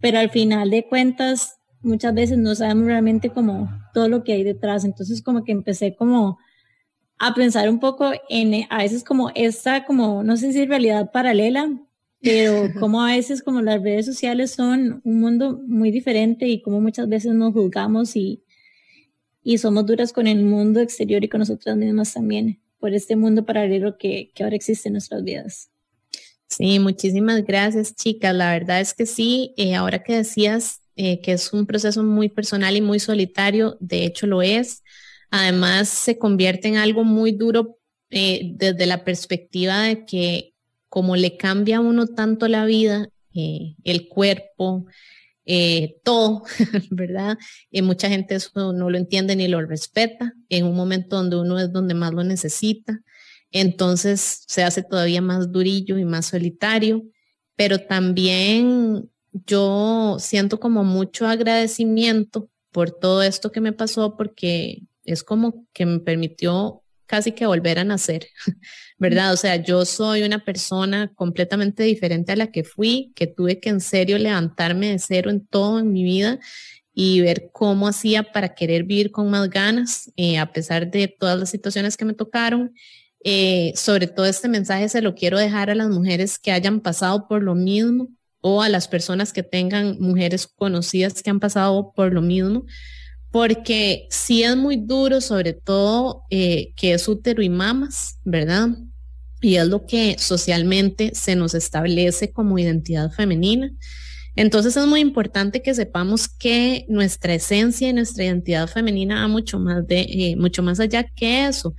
pero al final de cuentas muchas veces no sabemos realmente como todo lo que hay detrás. Entonces como que empecé como a pensar un poco en eh, a veces como esta, como, no sé si realidad paralela, pero [laughs] como a veces como las redes sociales son un mundo muy diferente y como muchas veces nos juzgamos y, y somos duras con el mundo exterior y con nosotras mismas también, por este mundo paralelo que, que ahora existe en nuestras vidas. Sí, muchísimas gracias, chicas. La verdad es que sí, eh, ahora que decías eh, que es un proceso muy personal y muy solitario, de hecho lo es. Además, se convierte en algo muy duro eh, desde la perspectiva de que como le cambia a uno tanto la vida, eh, el cuerpo, eh, todo, [laughs] ¿verdad? Y mucha gente eso no lo entiende ni lo respeta en un momento donde uno es donde más lo necesita. Entonces se hace todavía más durillo y más solitario, pero también yo siento como mucho agradecimiento por todo esto que me pasó porque es como que me permitió casi que volver a nacer, [laughs] ¿verdad? O sea, yo soy una persona completamente diferente a la que fui, que tuve que en serio levantarme de cero en todo en mi vida y ver cómo hacía para querer vivir con más ganas, eh, a pesar de todas las situaciones que me tocaron. Eh, sobre todo este mensaje se lo quiero dejar a las mujeres que hayan pasado por lo mismo o a las personas que tengan mujeres conocidas que han pasado por lo mismo, porque sí es muy duro, sobre todo eh, que es útero y mamas, ¿verdad? Y es lo que socialmente se nos establece como identidad femenina. Entonces es muy importante que sepamos que nuestra esencia y nuestra identidad femenina va mucho más de, eh, mucho más allá que eso.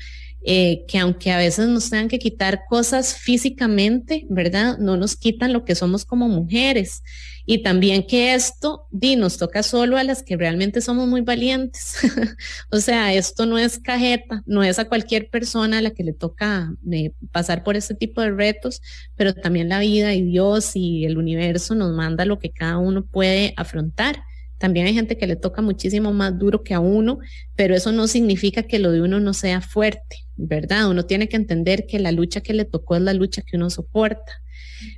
Eh, que aunque a veces nos tengan que quitar cosas físicamente, ¿verdad? No nos quitan lo que somos como mujeres. Y también que esto di, nos toca solo a las que realmente somos muy valientes. [laughs] o sea, esto no es cajeta, no es a cualquier persona a la que le toca eh, pasar por este tipo de retos, pero también la vida y Dios y el universo nos manda lo que cada uno puede afrontar. También hay gente que le toca muchísimo más duro que a uno, pero eso no significa que lo de uno no sea fuerte, ¿verdad? Uno tiene que entender que la lucha que le tocó es la lucha que uno soporta.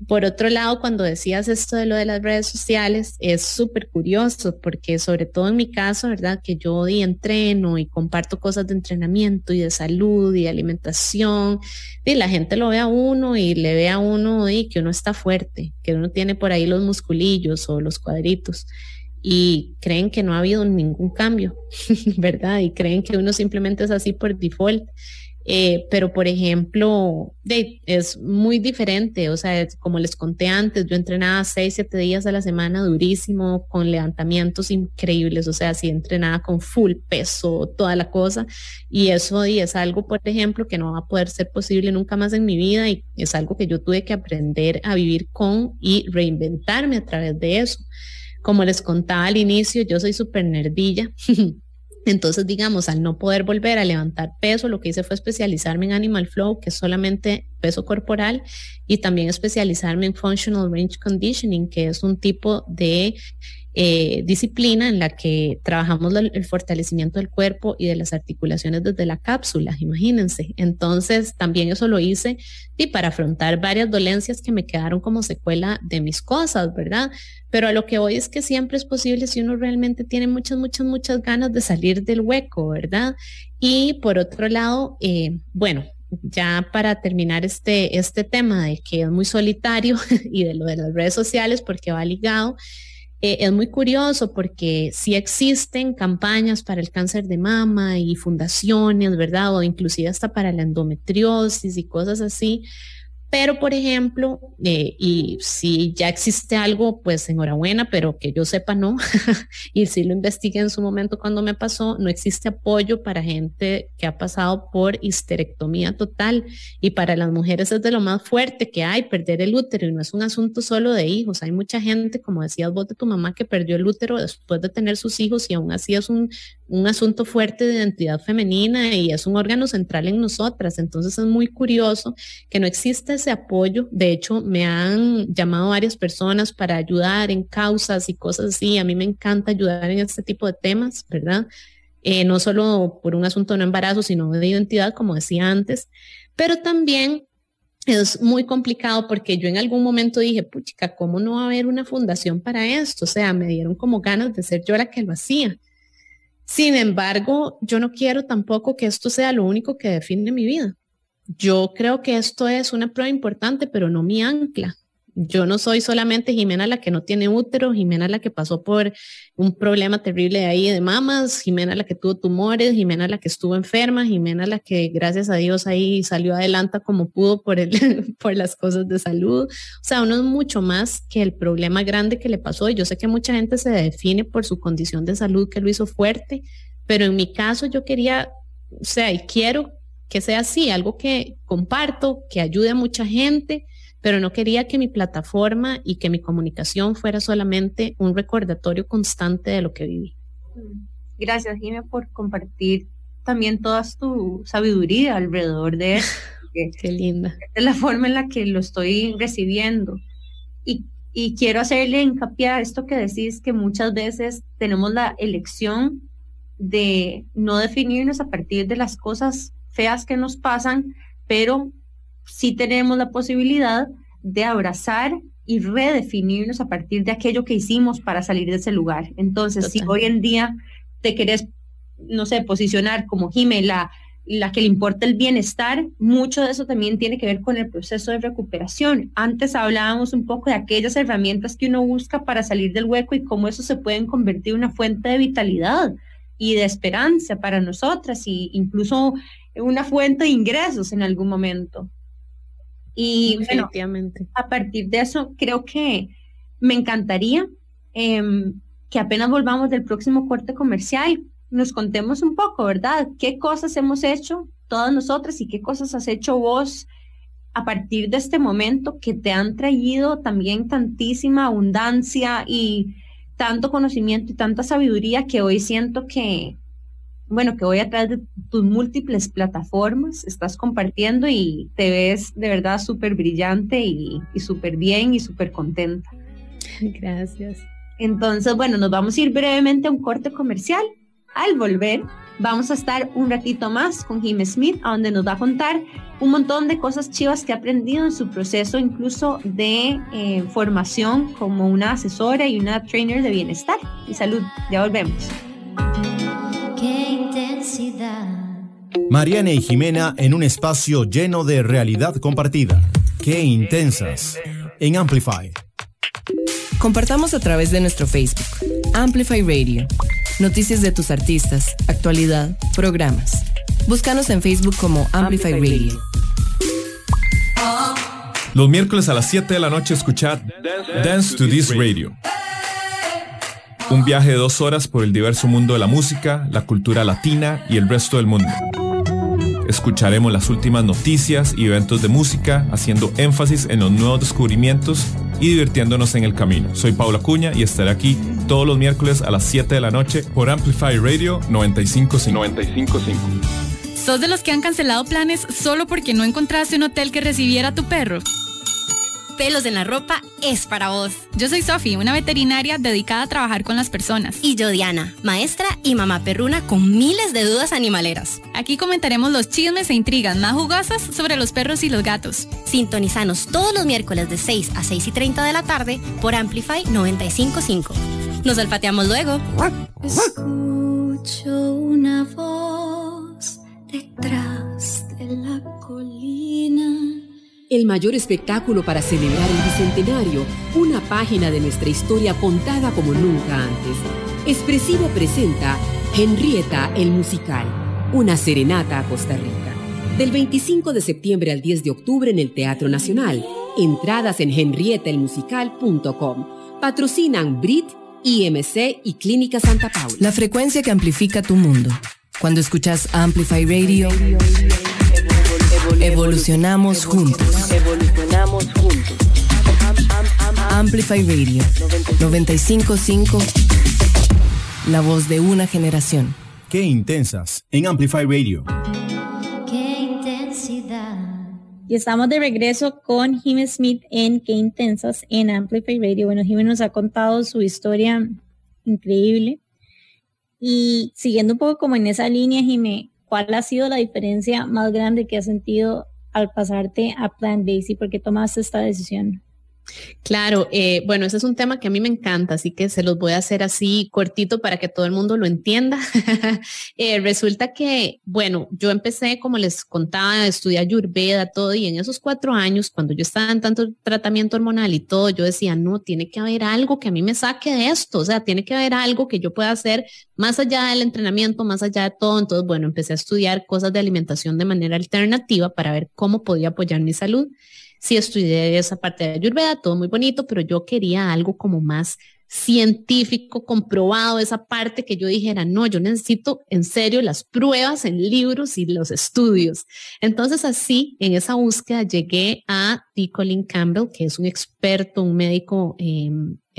Por otro lado, cuando decías esto de lo de las redes sociales, es súper curioso porque sobre todo en mi caso, ¿verdad? Que yo y entreno y comparto cosas de entrenamiento y de salud y alimentación, y la gente lo ve a uno y le ve a uno y que uno está fuerte, que uno tiene por ahí los musculillos o los cuadritos y creen que no ha habido ningún cambio, [laughs] ¿verdad? Y creen que uno simplemente es así por default. Eh, pero, por ejemplo, es muy diferente. O sea, como les conté antes, yo entrenaba seis, siete días a la semana durísimo, con levantamientos increíbles. O sea, sí entrenaba con full peso, toda la cosa. Y eso es algo, por ejemplo, que no va a poder ser posible nunca más en mi vida y es algo que yo tuve que aprender a vivir con y reinventarme a través de eso. Como les contaba al inicio, yo soy súper nerdilla. [laughs] Entonces, digamos, al no poder volver a levantar peso, lo que hice fue especializarme en Animal Flow, que es solamente peso corporal, y también especializarme en Functional Range Conditioning, que es un tipo de eh, disciplina en la que trabajamos el fortalecimiento del cuerpo y de las articulaciones desde la cápsula, imagínense. Entonces, también eso lo hice y para afrontar varias dolencias que me quedaron como secuela de mis cosas, ¿verdad? Pero a lo que voy es que siempre es posible si uno realmente tiene muchas, muchas, muchas ganas de salir del hueco, ¿verdad? Y por otro lado, eh, bueno, ya para terminar este, este tema de que es muy solitario [laughs] y de lo de las redes sociales, porque va ligado, eh, es muy curioso porque sí existen campañas para el cáncer de mama y fundaciones, ¿verdad? O inclusive hasta para la endometriosis y cosas así, Pero, por ejemplo, eh, y si ya existe algo, pues enhorabuena, pero que yo sepa no, [laughs] y si lo investigué en su momento cuando me pasó, no existe apoyo para gente que ha pasado por histerectomía total. Y para las mujeres es de lo más fuerte que hay, perder el útero, y no es un asunto solo de hijos. Hay mucha gente, como decías vos de tu mamá, que perdió el útero después de tener sus hijos y aún así es un, un asunto fuerte de identidad femenina y es un órgano central en nosotras. Entonces es muy curioso que no existe apoyo. De hecho, me han llamado varias personas para ayudar en causas y cosas así. A mí me encanta ayudar en este tipo de temas, ¿verdad? Eh, no solo por un asunto de no embarazo, sino de identidad, como decía antes, pero también es muy complicado porque yo en algún momento dije, puchica, ¿cómo no va a haber una fundación para esto? O sea, me dieron como ganas de ser yo la que lo hacía. Sin embargo, yo no quiero tampoco que esto sea lo único que define mi vida yo creo que esto es una prueba importante, pero no mi ancla. Yo no soy solamente Jimena la que no tiene útero, Jimena la que pasó por un problema terrible ahí de mamas, Jimena la que tuvo tumores, Jimena la que estuvo enferma, Jimena la que gracias a Dios ahí salió adelante como pudo por, el, [laughs] por las cosas de salud. O sea, uno es mucho más que el problema grande que le pasó. Y yo sé que mucha gente se define por su condición de salud que lo hizo fuerte, pero en mi caso yo quería, o sea, y quiero que sea así, algo que comparto, que ayude a mucha gente, pero no quería que mi plataforma y que mi comunicación fuera solamente un recordatorio constante de lo que viví. Gracias, Jimé, por compartir también toda tu sabiduría alrededor de eso. [laughs] Qué linda. Es la forma en la que lo estoy recibiendo. Y, y quiero hacerle hincapié a esto que decís, que muchas veces tenemos la elección de no definirnos a partir de las cosas feas que nos pasan, pero sí tenemos la posibilidad de abrazar y redefinirnos a partir de aquello que hicimos para salir de ese lugar. Entonces, si hoy en día te querés, no sé, posicionar como Jime, la, la que le importa el bienestar, mucho de eso también tiene que ver con el proceso de recuperación. Antes hablábamos un poco de aquellas herramientas que uno busca para salir del hueco y cómo eso se pueden convertir en una fuente de vitalidad y de esperanza para nosotras y incluso una fuente de ingresos en algún momento. Y bueno, a partir de eso, creo que me encantaría em, que apenas volvamos del próximo corte comercial, nos contemos un poco, ¿verdad? ¿Qué cosas hemos hecho todas nosotras y qué cosas has hecho vos a partir de este momento que te han traído también tantísima abundancia y tanto conocimiento y tanta sabiduría que hoy siento que, bueno, que hoy a través de tus múltiples plataformas estás compartiendo y te ves de verdad súper brillante y, súper bien y súper contenta. Gracias. Entonces, bueno, nos vamos a ir brevemente a un corte comercial. Al volver, vamos a estar un ratito más con Jim Smith, a donde nos va a contar un montón de cosas chivas que ha aprendido en su proceso, incluso de eh, formación como una asesora y una trainer de bienestar y salud. Ya volvemos. Intensidad. Mariana y Jimena en un espacio lleno de realidad compartida. Qué intensas. En Amplify. Compartamos a través de nuestro Facebook. Amplify Radio. Noticias de tus artistas, actualidad, programas. Búscanos en Facebook como Amplify Radio. Los miércoles a las 7 de la noche escuchad Dance to This Radio un viaje de dos horas por el diverso mundo de la música, la cultura latina y el resto del mundo. Escucharemos las últimas noticias y eventos de música, haciendo énfasis en los nuevos descubrimientos y divirtiéndonos en el camino. Soy Paula Cuña y estaré aquí todos los miércoles a las 7 de la noche por Amplify Radio 955. 955. ¿Sos de los que han cancelado planes solo porque no encontraste un hotel que recibiera a tu perro? Pelos en la ropa es para vos. Yo soy Sofi, una veterinaria dedicada a trabajar con las personas. Y yo Diana, maestra y mamá perruna con miles de dudas animaleras. Aquí comentaremos los chismes e intrigas más jugosas sobre los perros y los gatos. Sintonizanos todos los miércoles de 6 a 6 y 30 de la tarde por Amplify 955. Nos olfateamos luego. Escucho una voz detrás de la colina el mayor espectáculo para celebrar el Bicentenario, una página de nuestra historia contada como nunca antes. Expresivo presenta Henrietta el Musical, una serenata a Costa Rica. Del 25 de septiembre al 10 de octubre en el Teatro Nacional. Entradas en henrietelmusical.com. Patrocinan Brit, IMC y Clínica Santa Paula. La frecuencia que amplifica tu mundo. Cuando escuchas Amplify Radio, evolucionamos juntos. Evolucionamos juntos. Amplify Radio 955, la voz de una generación. Qué intensas en Amplify Radio. Qué intensidad. Y estamos de regreso con Jimmy Smith en Qué intensas en Amplify Radio. Bueno, Jimmy nos ha contado su historia increíble. Y siguiendo un poco como en esa línea, Jimmy, ¿cuál ha sido la diferencia más grande que has sentido al pasarte a Plant Based y por qué tomaste esta decisión? Claro, eh, bueno, ese es un tema que a mí me encanta, así que se los voy a hacer así cortito para que todo el mundo lo entienda. [laughs] Eh, resulta que, bueno, yo empecé, como les contaba, a estudiar Ayurveda, todo, y en esos cuatro años, cuando yo estaba en tanto tratamiento hormonal y todo, yo decía, no, tiene que haber algo que a mí me saque de esto, o sea, tiene que haber algo que yo pueda hacer más allá del entrenamiento, más allá de todo. Entonces, bueno, empecé a estudiar cosas de alimentación de manera alternativa para ver cómo podía apoyar mi salud sí estudié esa parte de Ayurveda, todo muy bonito, pero yo quería algo como más científico, comprobado, esa parte que yo dijera, no, yo necesito en serio las pruebas en libros y los estudios. Entonces así, en esa búsqueda llegué a T. Colin Campbell, que es un experto, un médico eh,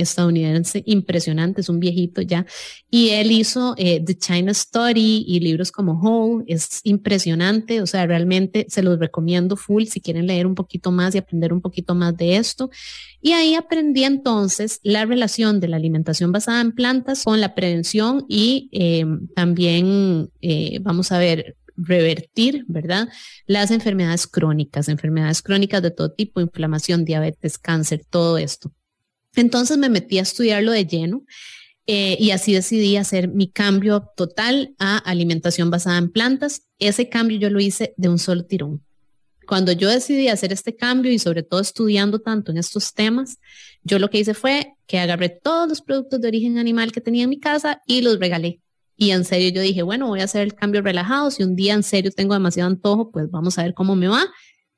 estadounidense impresionante, es un viejito ya, y él hizo eh, The China Story y libros como Whole, es impresionante, o sea, realmente se los recomiendo full si quieren leer un poquito más y aprender un poquito más de esto. Y ahí aprendí entonces la relación de la alimentación basada en plantas con la prevención y eh, también, eh, vamos a ver, revertir, ¿verdad? Las enfermedades crónicas, enfermedades crónicas de todo tipo, inflamación, diabetes, cáncer, todo esto. Entonces me metí a estudiarlo de lleno eh, y así decidí hacer mi cambio total a alimentación basada en plantas. Ese cambio yo lo hice de un solo tirón. Cuando yo decidí hacer este cambio y sobre todo estudiando tanto en estos temas, yo lo que hice fue que agarré todos los productos de origen animal que tenía en mi casa y los regalé. Y en serio yo dije, bueno, voy a hacer el cambio relajado. Si un día en serio tengo demasiado antojo, pues vamos a ver cómo me va.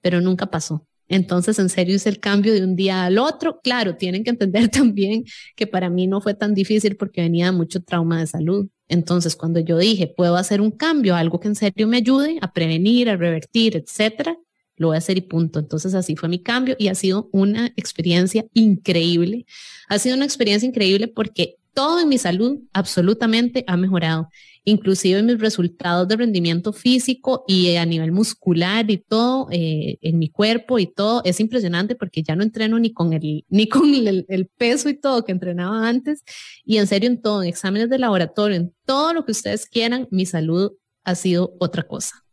Pero nunca pasó. Entonces, en serio, hice el cambio de un día al otro. Claro, tienen que entender [laughs] también que para mí no fue tan difícil porque venía mucho trauma de salud. Entonces, cuando yo dije, puedo hacer un cambio, algo que en serio me ayude a prevenir, a revertir, etcétera, lo voy a hacer y punto. Entonces, así fue mi cambio y ha sido una experiencia increíble. Ha sido una experiencia increíble porque todo en mi salud absolutamente ha mejorado inclusive mis resultados de rendimiento físico y a nivel muscular y todo eh, en mi cuerpo y todo es impresionante porque ya no entreno ni con el [laughs] ni con el, peso y todo que entrenaba antes y en serio en todo, en exámenes de laboratorio, en todo lo que ustedes quieran, mi salud ha sido otra cosa.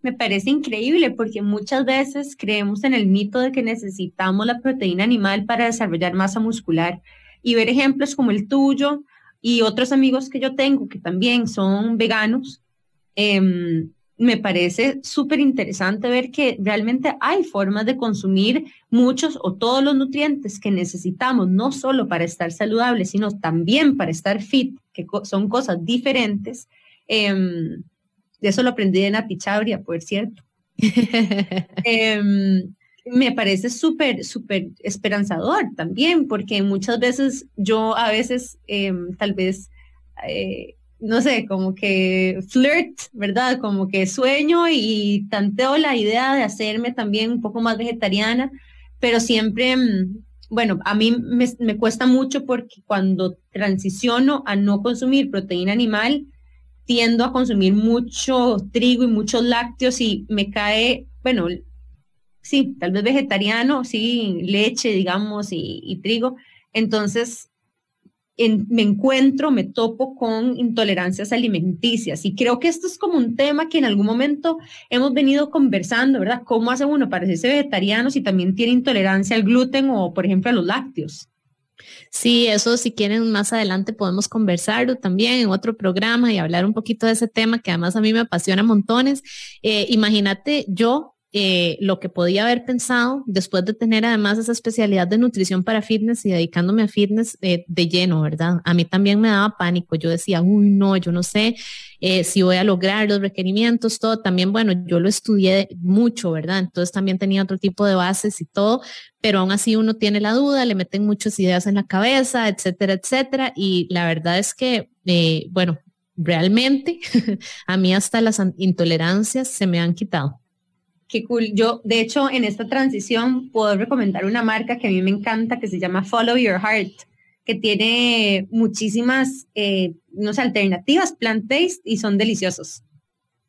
Me parece increíble porque muchas veces creemos en el mito de que necesitamos la proteína animal para desarrollar masa muscular y ver ejemplos como el tuyo, y otros amigos que yo tengo que también son veganos, em, me parece súper interesante ver que realmente hay formas de consumir muchos o todos los nutrientes que necesitamos, no solo para estar saludables, sino también para estar fit, que son cosas diferentes. Eh, eso lo aprendí en Apichabria, por cierto. [laughs] Em, me parece súper, súper esperanzador también, porque muchas veces yo a veces em, tal vez, eh, no sé, como que flirt, ¿verdad? Como que sueño y tanteo la idea de hacerme también un poco más vegetariana, pero siempre, em, bueno, a mí me, me cuesta mucho porque cuando transiciono a no consumir proteína animal, tiendo a consumir mucho trigo y muchos lácteos y me cae, bueno, sí, tal vez vegetariano, sí, leche, digamos, y, trigo. Entonces, me encuentro, me topo con intolerancias alimenticias y creo que esto es como un tema que en algún momento hemos venido conversando, ¿verdad? ¿Cómo hace uno para ser vegetariano si también tiene intolerancia al gluten o, por ejemplo, a los lácteos? Sí, eso si quieren más adelante podemos conversarlo también en otro programa y hablar un poquito de ese tema que además a mí me apasiona montones. Eh, imagínate yo eh, lo que podía haber pensado después de tener además esa especialidad de nutrición para fitness y dedicándome a fitness eh, de lleno, ¿verdad? A mí también me daba pánico. Yo decía, uy, no, yo no sé eh, si voy a lograr los requerimientos, todo. También, bueno, yo lo estudié mucho, ¿verdad? Entonces también tenía otro tipo de bases y todo, pero aún así uno tiene la duda, le meten muchas ideas en la cabeza, etcétera, etcétera. Y la verdad es que, bueno, realmente [laughs] a mí hasta las intolerancias se me han quitado. Qué cool. Yo, de hecho, en esta transición puedo recomendar una marca que a mí me encanta que se llama Follow Your Heart, que tiene muchísimas, eh, alternativas plant-based y son deliciosos.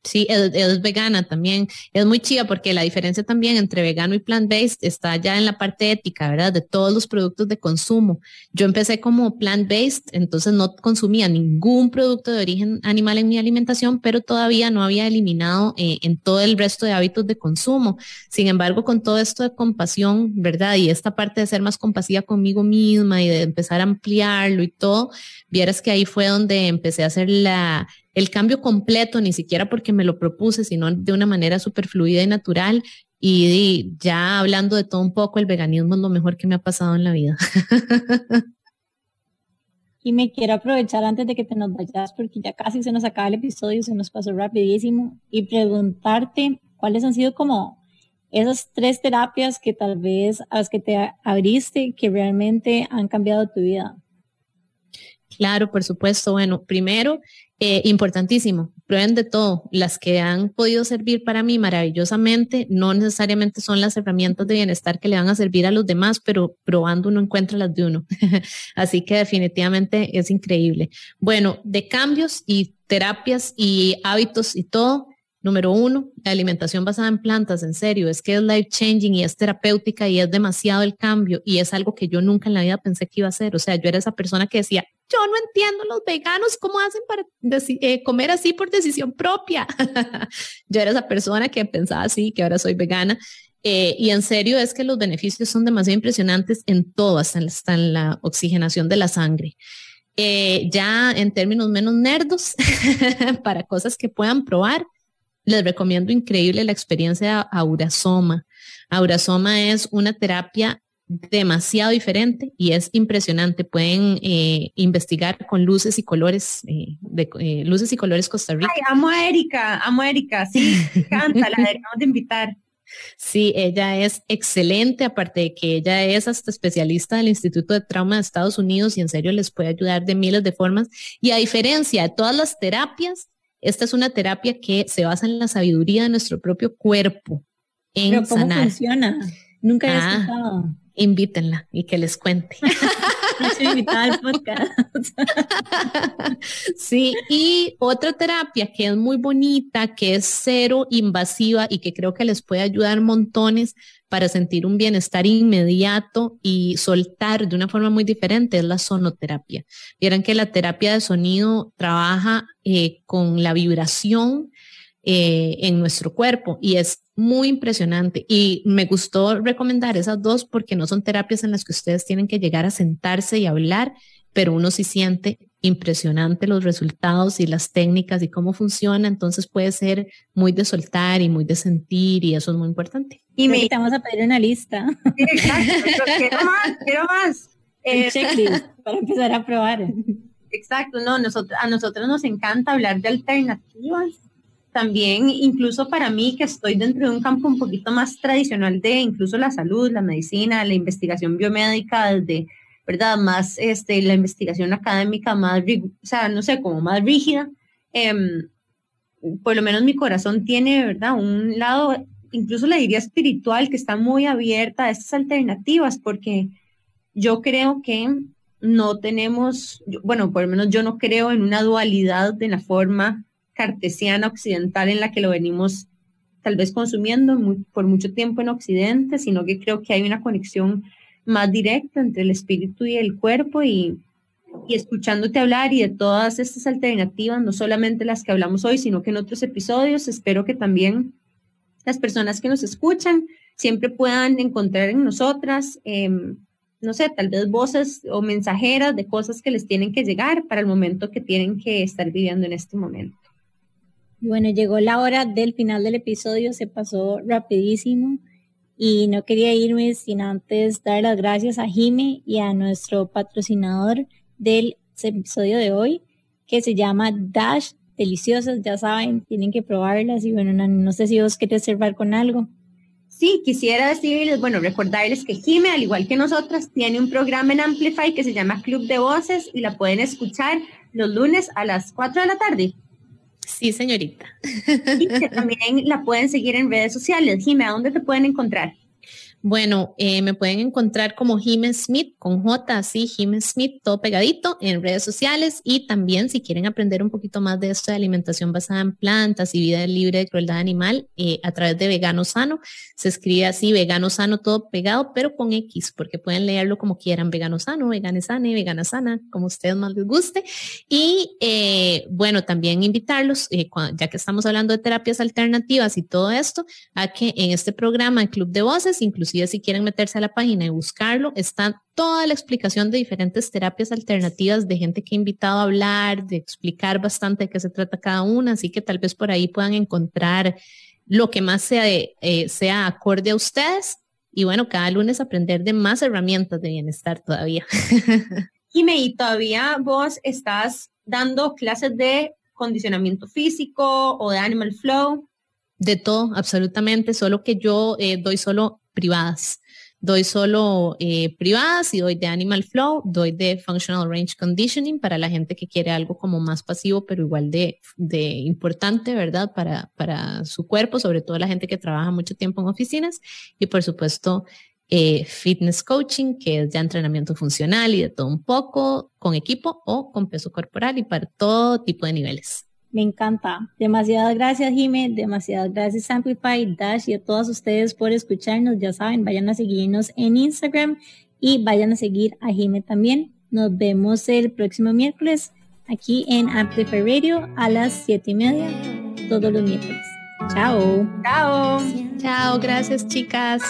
Sí, es, vegana también. Es muy chida porque la diferencia también entre vegano y plant-based está ya en la parte ética, ¿verdad? De todos los productos de consumo. Yo empecé como plant-based, entonces no consumía ningún producto de origen animal en mi alimentación, pero todavía no había eliminado eh, en todo el resto de hábitos de consumo. Sin embargo, con todo esto de compasión, ¿verdad? Y esta parte de ser más compasiva conmigo misma y de empezar a ampliarlo y todo, vieras que ahí fue donde empecé a hacer la el cambio completo, ni siquiera porque me lo propuse, sino de una manera súper fluida y natural. Y, ya hablando de todo un poco, el veganismo es lo mejor que me ha pasado en la vida. [laughs] Y me quiero aprovechar antes de que te nos vayas, porque ya casi se nos acaba el episodio, se nos pasó rapidísimo, y preguntarte cuáles han sido como esas tres terapias que tal vez a las que te abriste, que realmente han cambiado tu vida. Claro, por supuesto. Bueno, primero, eh, importantísimo, prueben de todo. Las que han podido servir para mí maravillosamente, no necesariamente son las herramientas de bienestar que le van a servir a los demás, pero probando uno encuentra las de uno. [laughs] Así que definitivamente es increíble. Bueno, de cambios y terapias y hábitos y todo, Número uno, la alimentación basada en plantas, en serio, es que es life changing y es terapéutica y es demasiado el cambio y es algo que yo nunca en la vida pensé que iba a hacer. O sea, yo era esa persona que decía, yo no entiendo los veganos cómo hacen para eh, comer así por decisión propia. [laughs] yo era esa persona que pensaba así, que ahora soy vegana. Eh, y en serio es que los beneficios son demasiado impresionantes en todo, hasta en, la oxigenación de la sangre. Eh, ya en términos menos nerdos, [laughs] para cosas que puedan probar, les recomiendo increíble la experiencia de Aurasoma. Aurasoma es una terapia demasiado diferente y es impresionante. Pueden eh, investigar con luces y colores, eh, de, eh, luces y colores Costa Rica. Ay, amo a Erika, amo a Erika, sí, encanta, la debemos de invitar. Sí, ella es excelente, aparte de que ella es hasta especialista del Instituto de Trauma de Estados Unidos y en serio les puede ayudar de miles de formas. Y a diferencia de todas las terapias, esta es una terapia que se basa en la sabiduría de nuestro propio cuerpo. En ¿Pero cómo funciona? Nunca he ah, escuchado. Invítenla y que les cuente. [laughs] [laughs] sí, y otra terapia que es muy bonita, que es cero invasiva y que creo que les puede ayudar montones para sentir un bienestar inmediato y soltar de una forma muy diferente es la sonoterapia. Vieran que la terapia de sonido trabaja eh, con la vibración eh, en nuestro cuerpo y es muy impresionante. Y me gustó recomendar esas dos porque no son terapias en las que ustedes tienen que llegar a sentarse y hablar, pero uno sí siente impresionante los resultados y las técnicas y cómo funciona, entonces puede ser muy de soltar y muy de sentir y eso es muy importante. Y me invitamos a pedir una lista. exacto, quiero [laughs] más, quiero más. Eh, checklist [laughs] para empezar a probar. Exacto, no, nosotros, a nosotros nos encanta hablar de alternativas. También, incluso para mí, que estoy dentro de un campo un poquito más tradicional de incluso la salud, la medicina, la investigación biomédica, desde ¿verdad? Más este, la investigación académica, más, o sea, no sé, como más rígida. Em, por lo menos mi corazón tiene, ¿verdad? Un lado, incluso le diría espiritual, que está muy abierta a estas alternativas, porque yo creo que no tenemos, bueno, por lo menos yo no creo en una dualidad de la forma cartesiana occidental en la que lo venimos tal vez consumiendo por mucho tiempo en Occidente, sino que creo que hay una conexión más directo entre el espíritu y el cuerpo y, y escuchándote hablar y de todas estas alternativas, no solamente las que hablamos hoy, sino que en otros episodios, espero que también las personas que nos escuchan siempre puedan encontrar en nosotras, em, no sé, tal vez voces o mensajeras de cosas que les tienen que llegar para el momento que tienen que estar viviendo en este momento. Bueno, llegó la hora del final del episodio, se pasó rapidísimo y no quería irme sin antes dar las gracias a Jime y a nuestro patrocinador del episodio de hoy, que se llama Dash Deliciosas, ya saben, tienen que probarlas y bueno, no, sé si vos querés cerrar con algo. Sí, quisiera decirles, bueno, recordarles que Jime, al igual que nosotras, tiene un programa en Amplify que se llama Club de Voces y la pueden escuchar los lunes a las 4 de la tarde. Sí, señorita. Y que también la pueden seguir en redes sociales. Jime, ¿a dónde te pueden encontrar? Bueno, eh, me pueden encontrar como Jimen Smith con J, así Jimen Smith, todo pegadito en redes sociales y también si quieren aprender un poquito más de esto de alimentación basada en plantas y vida libre de crueldad animal eh, a través de Vegano Sano, se escribe así Vegano Sano todo pegado, pero con X, porque pueden leerlo como quieran, Vegano Sano, Vegana Sane, Vegana Sana, como ustedes más les guste. Y eh, bueno, también invitarlos, ya que estamos hablando de terapias alternativas y todo esto, a que en este programa, en Club de Voces, incluso si quieren meterse a la página y buscarlo, está toda la explicación de diferentes terapias alternativas de gente que he invitado a hablar, de explicar bastante de qué se trata cada una, así que tal vez por ahí puedan encontrar lo que más sea, eh, sea acorde a ustedes y bueno, cada lunes aprender de más herramientas de bienestar todavía. [laughs] Jime, y todavía vos estás dando clases de condicionamiento físico o de animal flow. De todo, absolutamente, solo que yo eh, doy solo privadas. Doy solo eh, privadas y doy de Animal Flow, doy de Functional Range Conditioning para la gente que quiere algo como más pasivo, pero igual de, de importante, ¿verdad? Para, para su cuerpo, sobre todo la gente que trabaja mucho tiempo en oficinas. Y por supuesto, eh, fitness coaching, que es ya entrenamiento funcional y de todo un poco, con equipo o con peso corporal y para todo tipo de niveles. Me encanta. Demasiadas gracias, Jime. Demasiadas gracias, Amplify, Dash y a todos ustedes por escucharnos. Ya saben, vayan a seguirnos en Instagram y vayan a seguir a Jime también. Nos vemos el próximo miércoles aquí en Amplify Radio a las siete y media todos los miércoles. Chao. Chao. Chao. Gracias, chicas.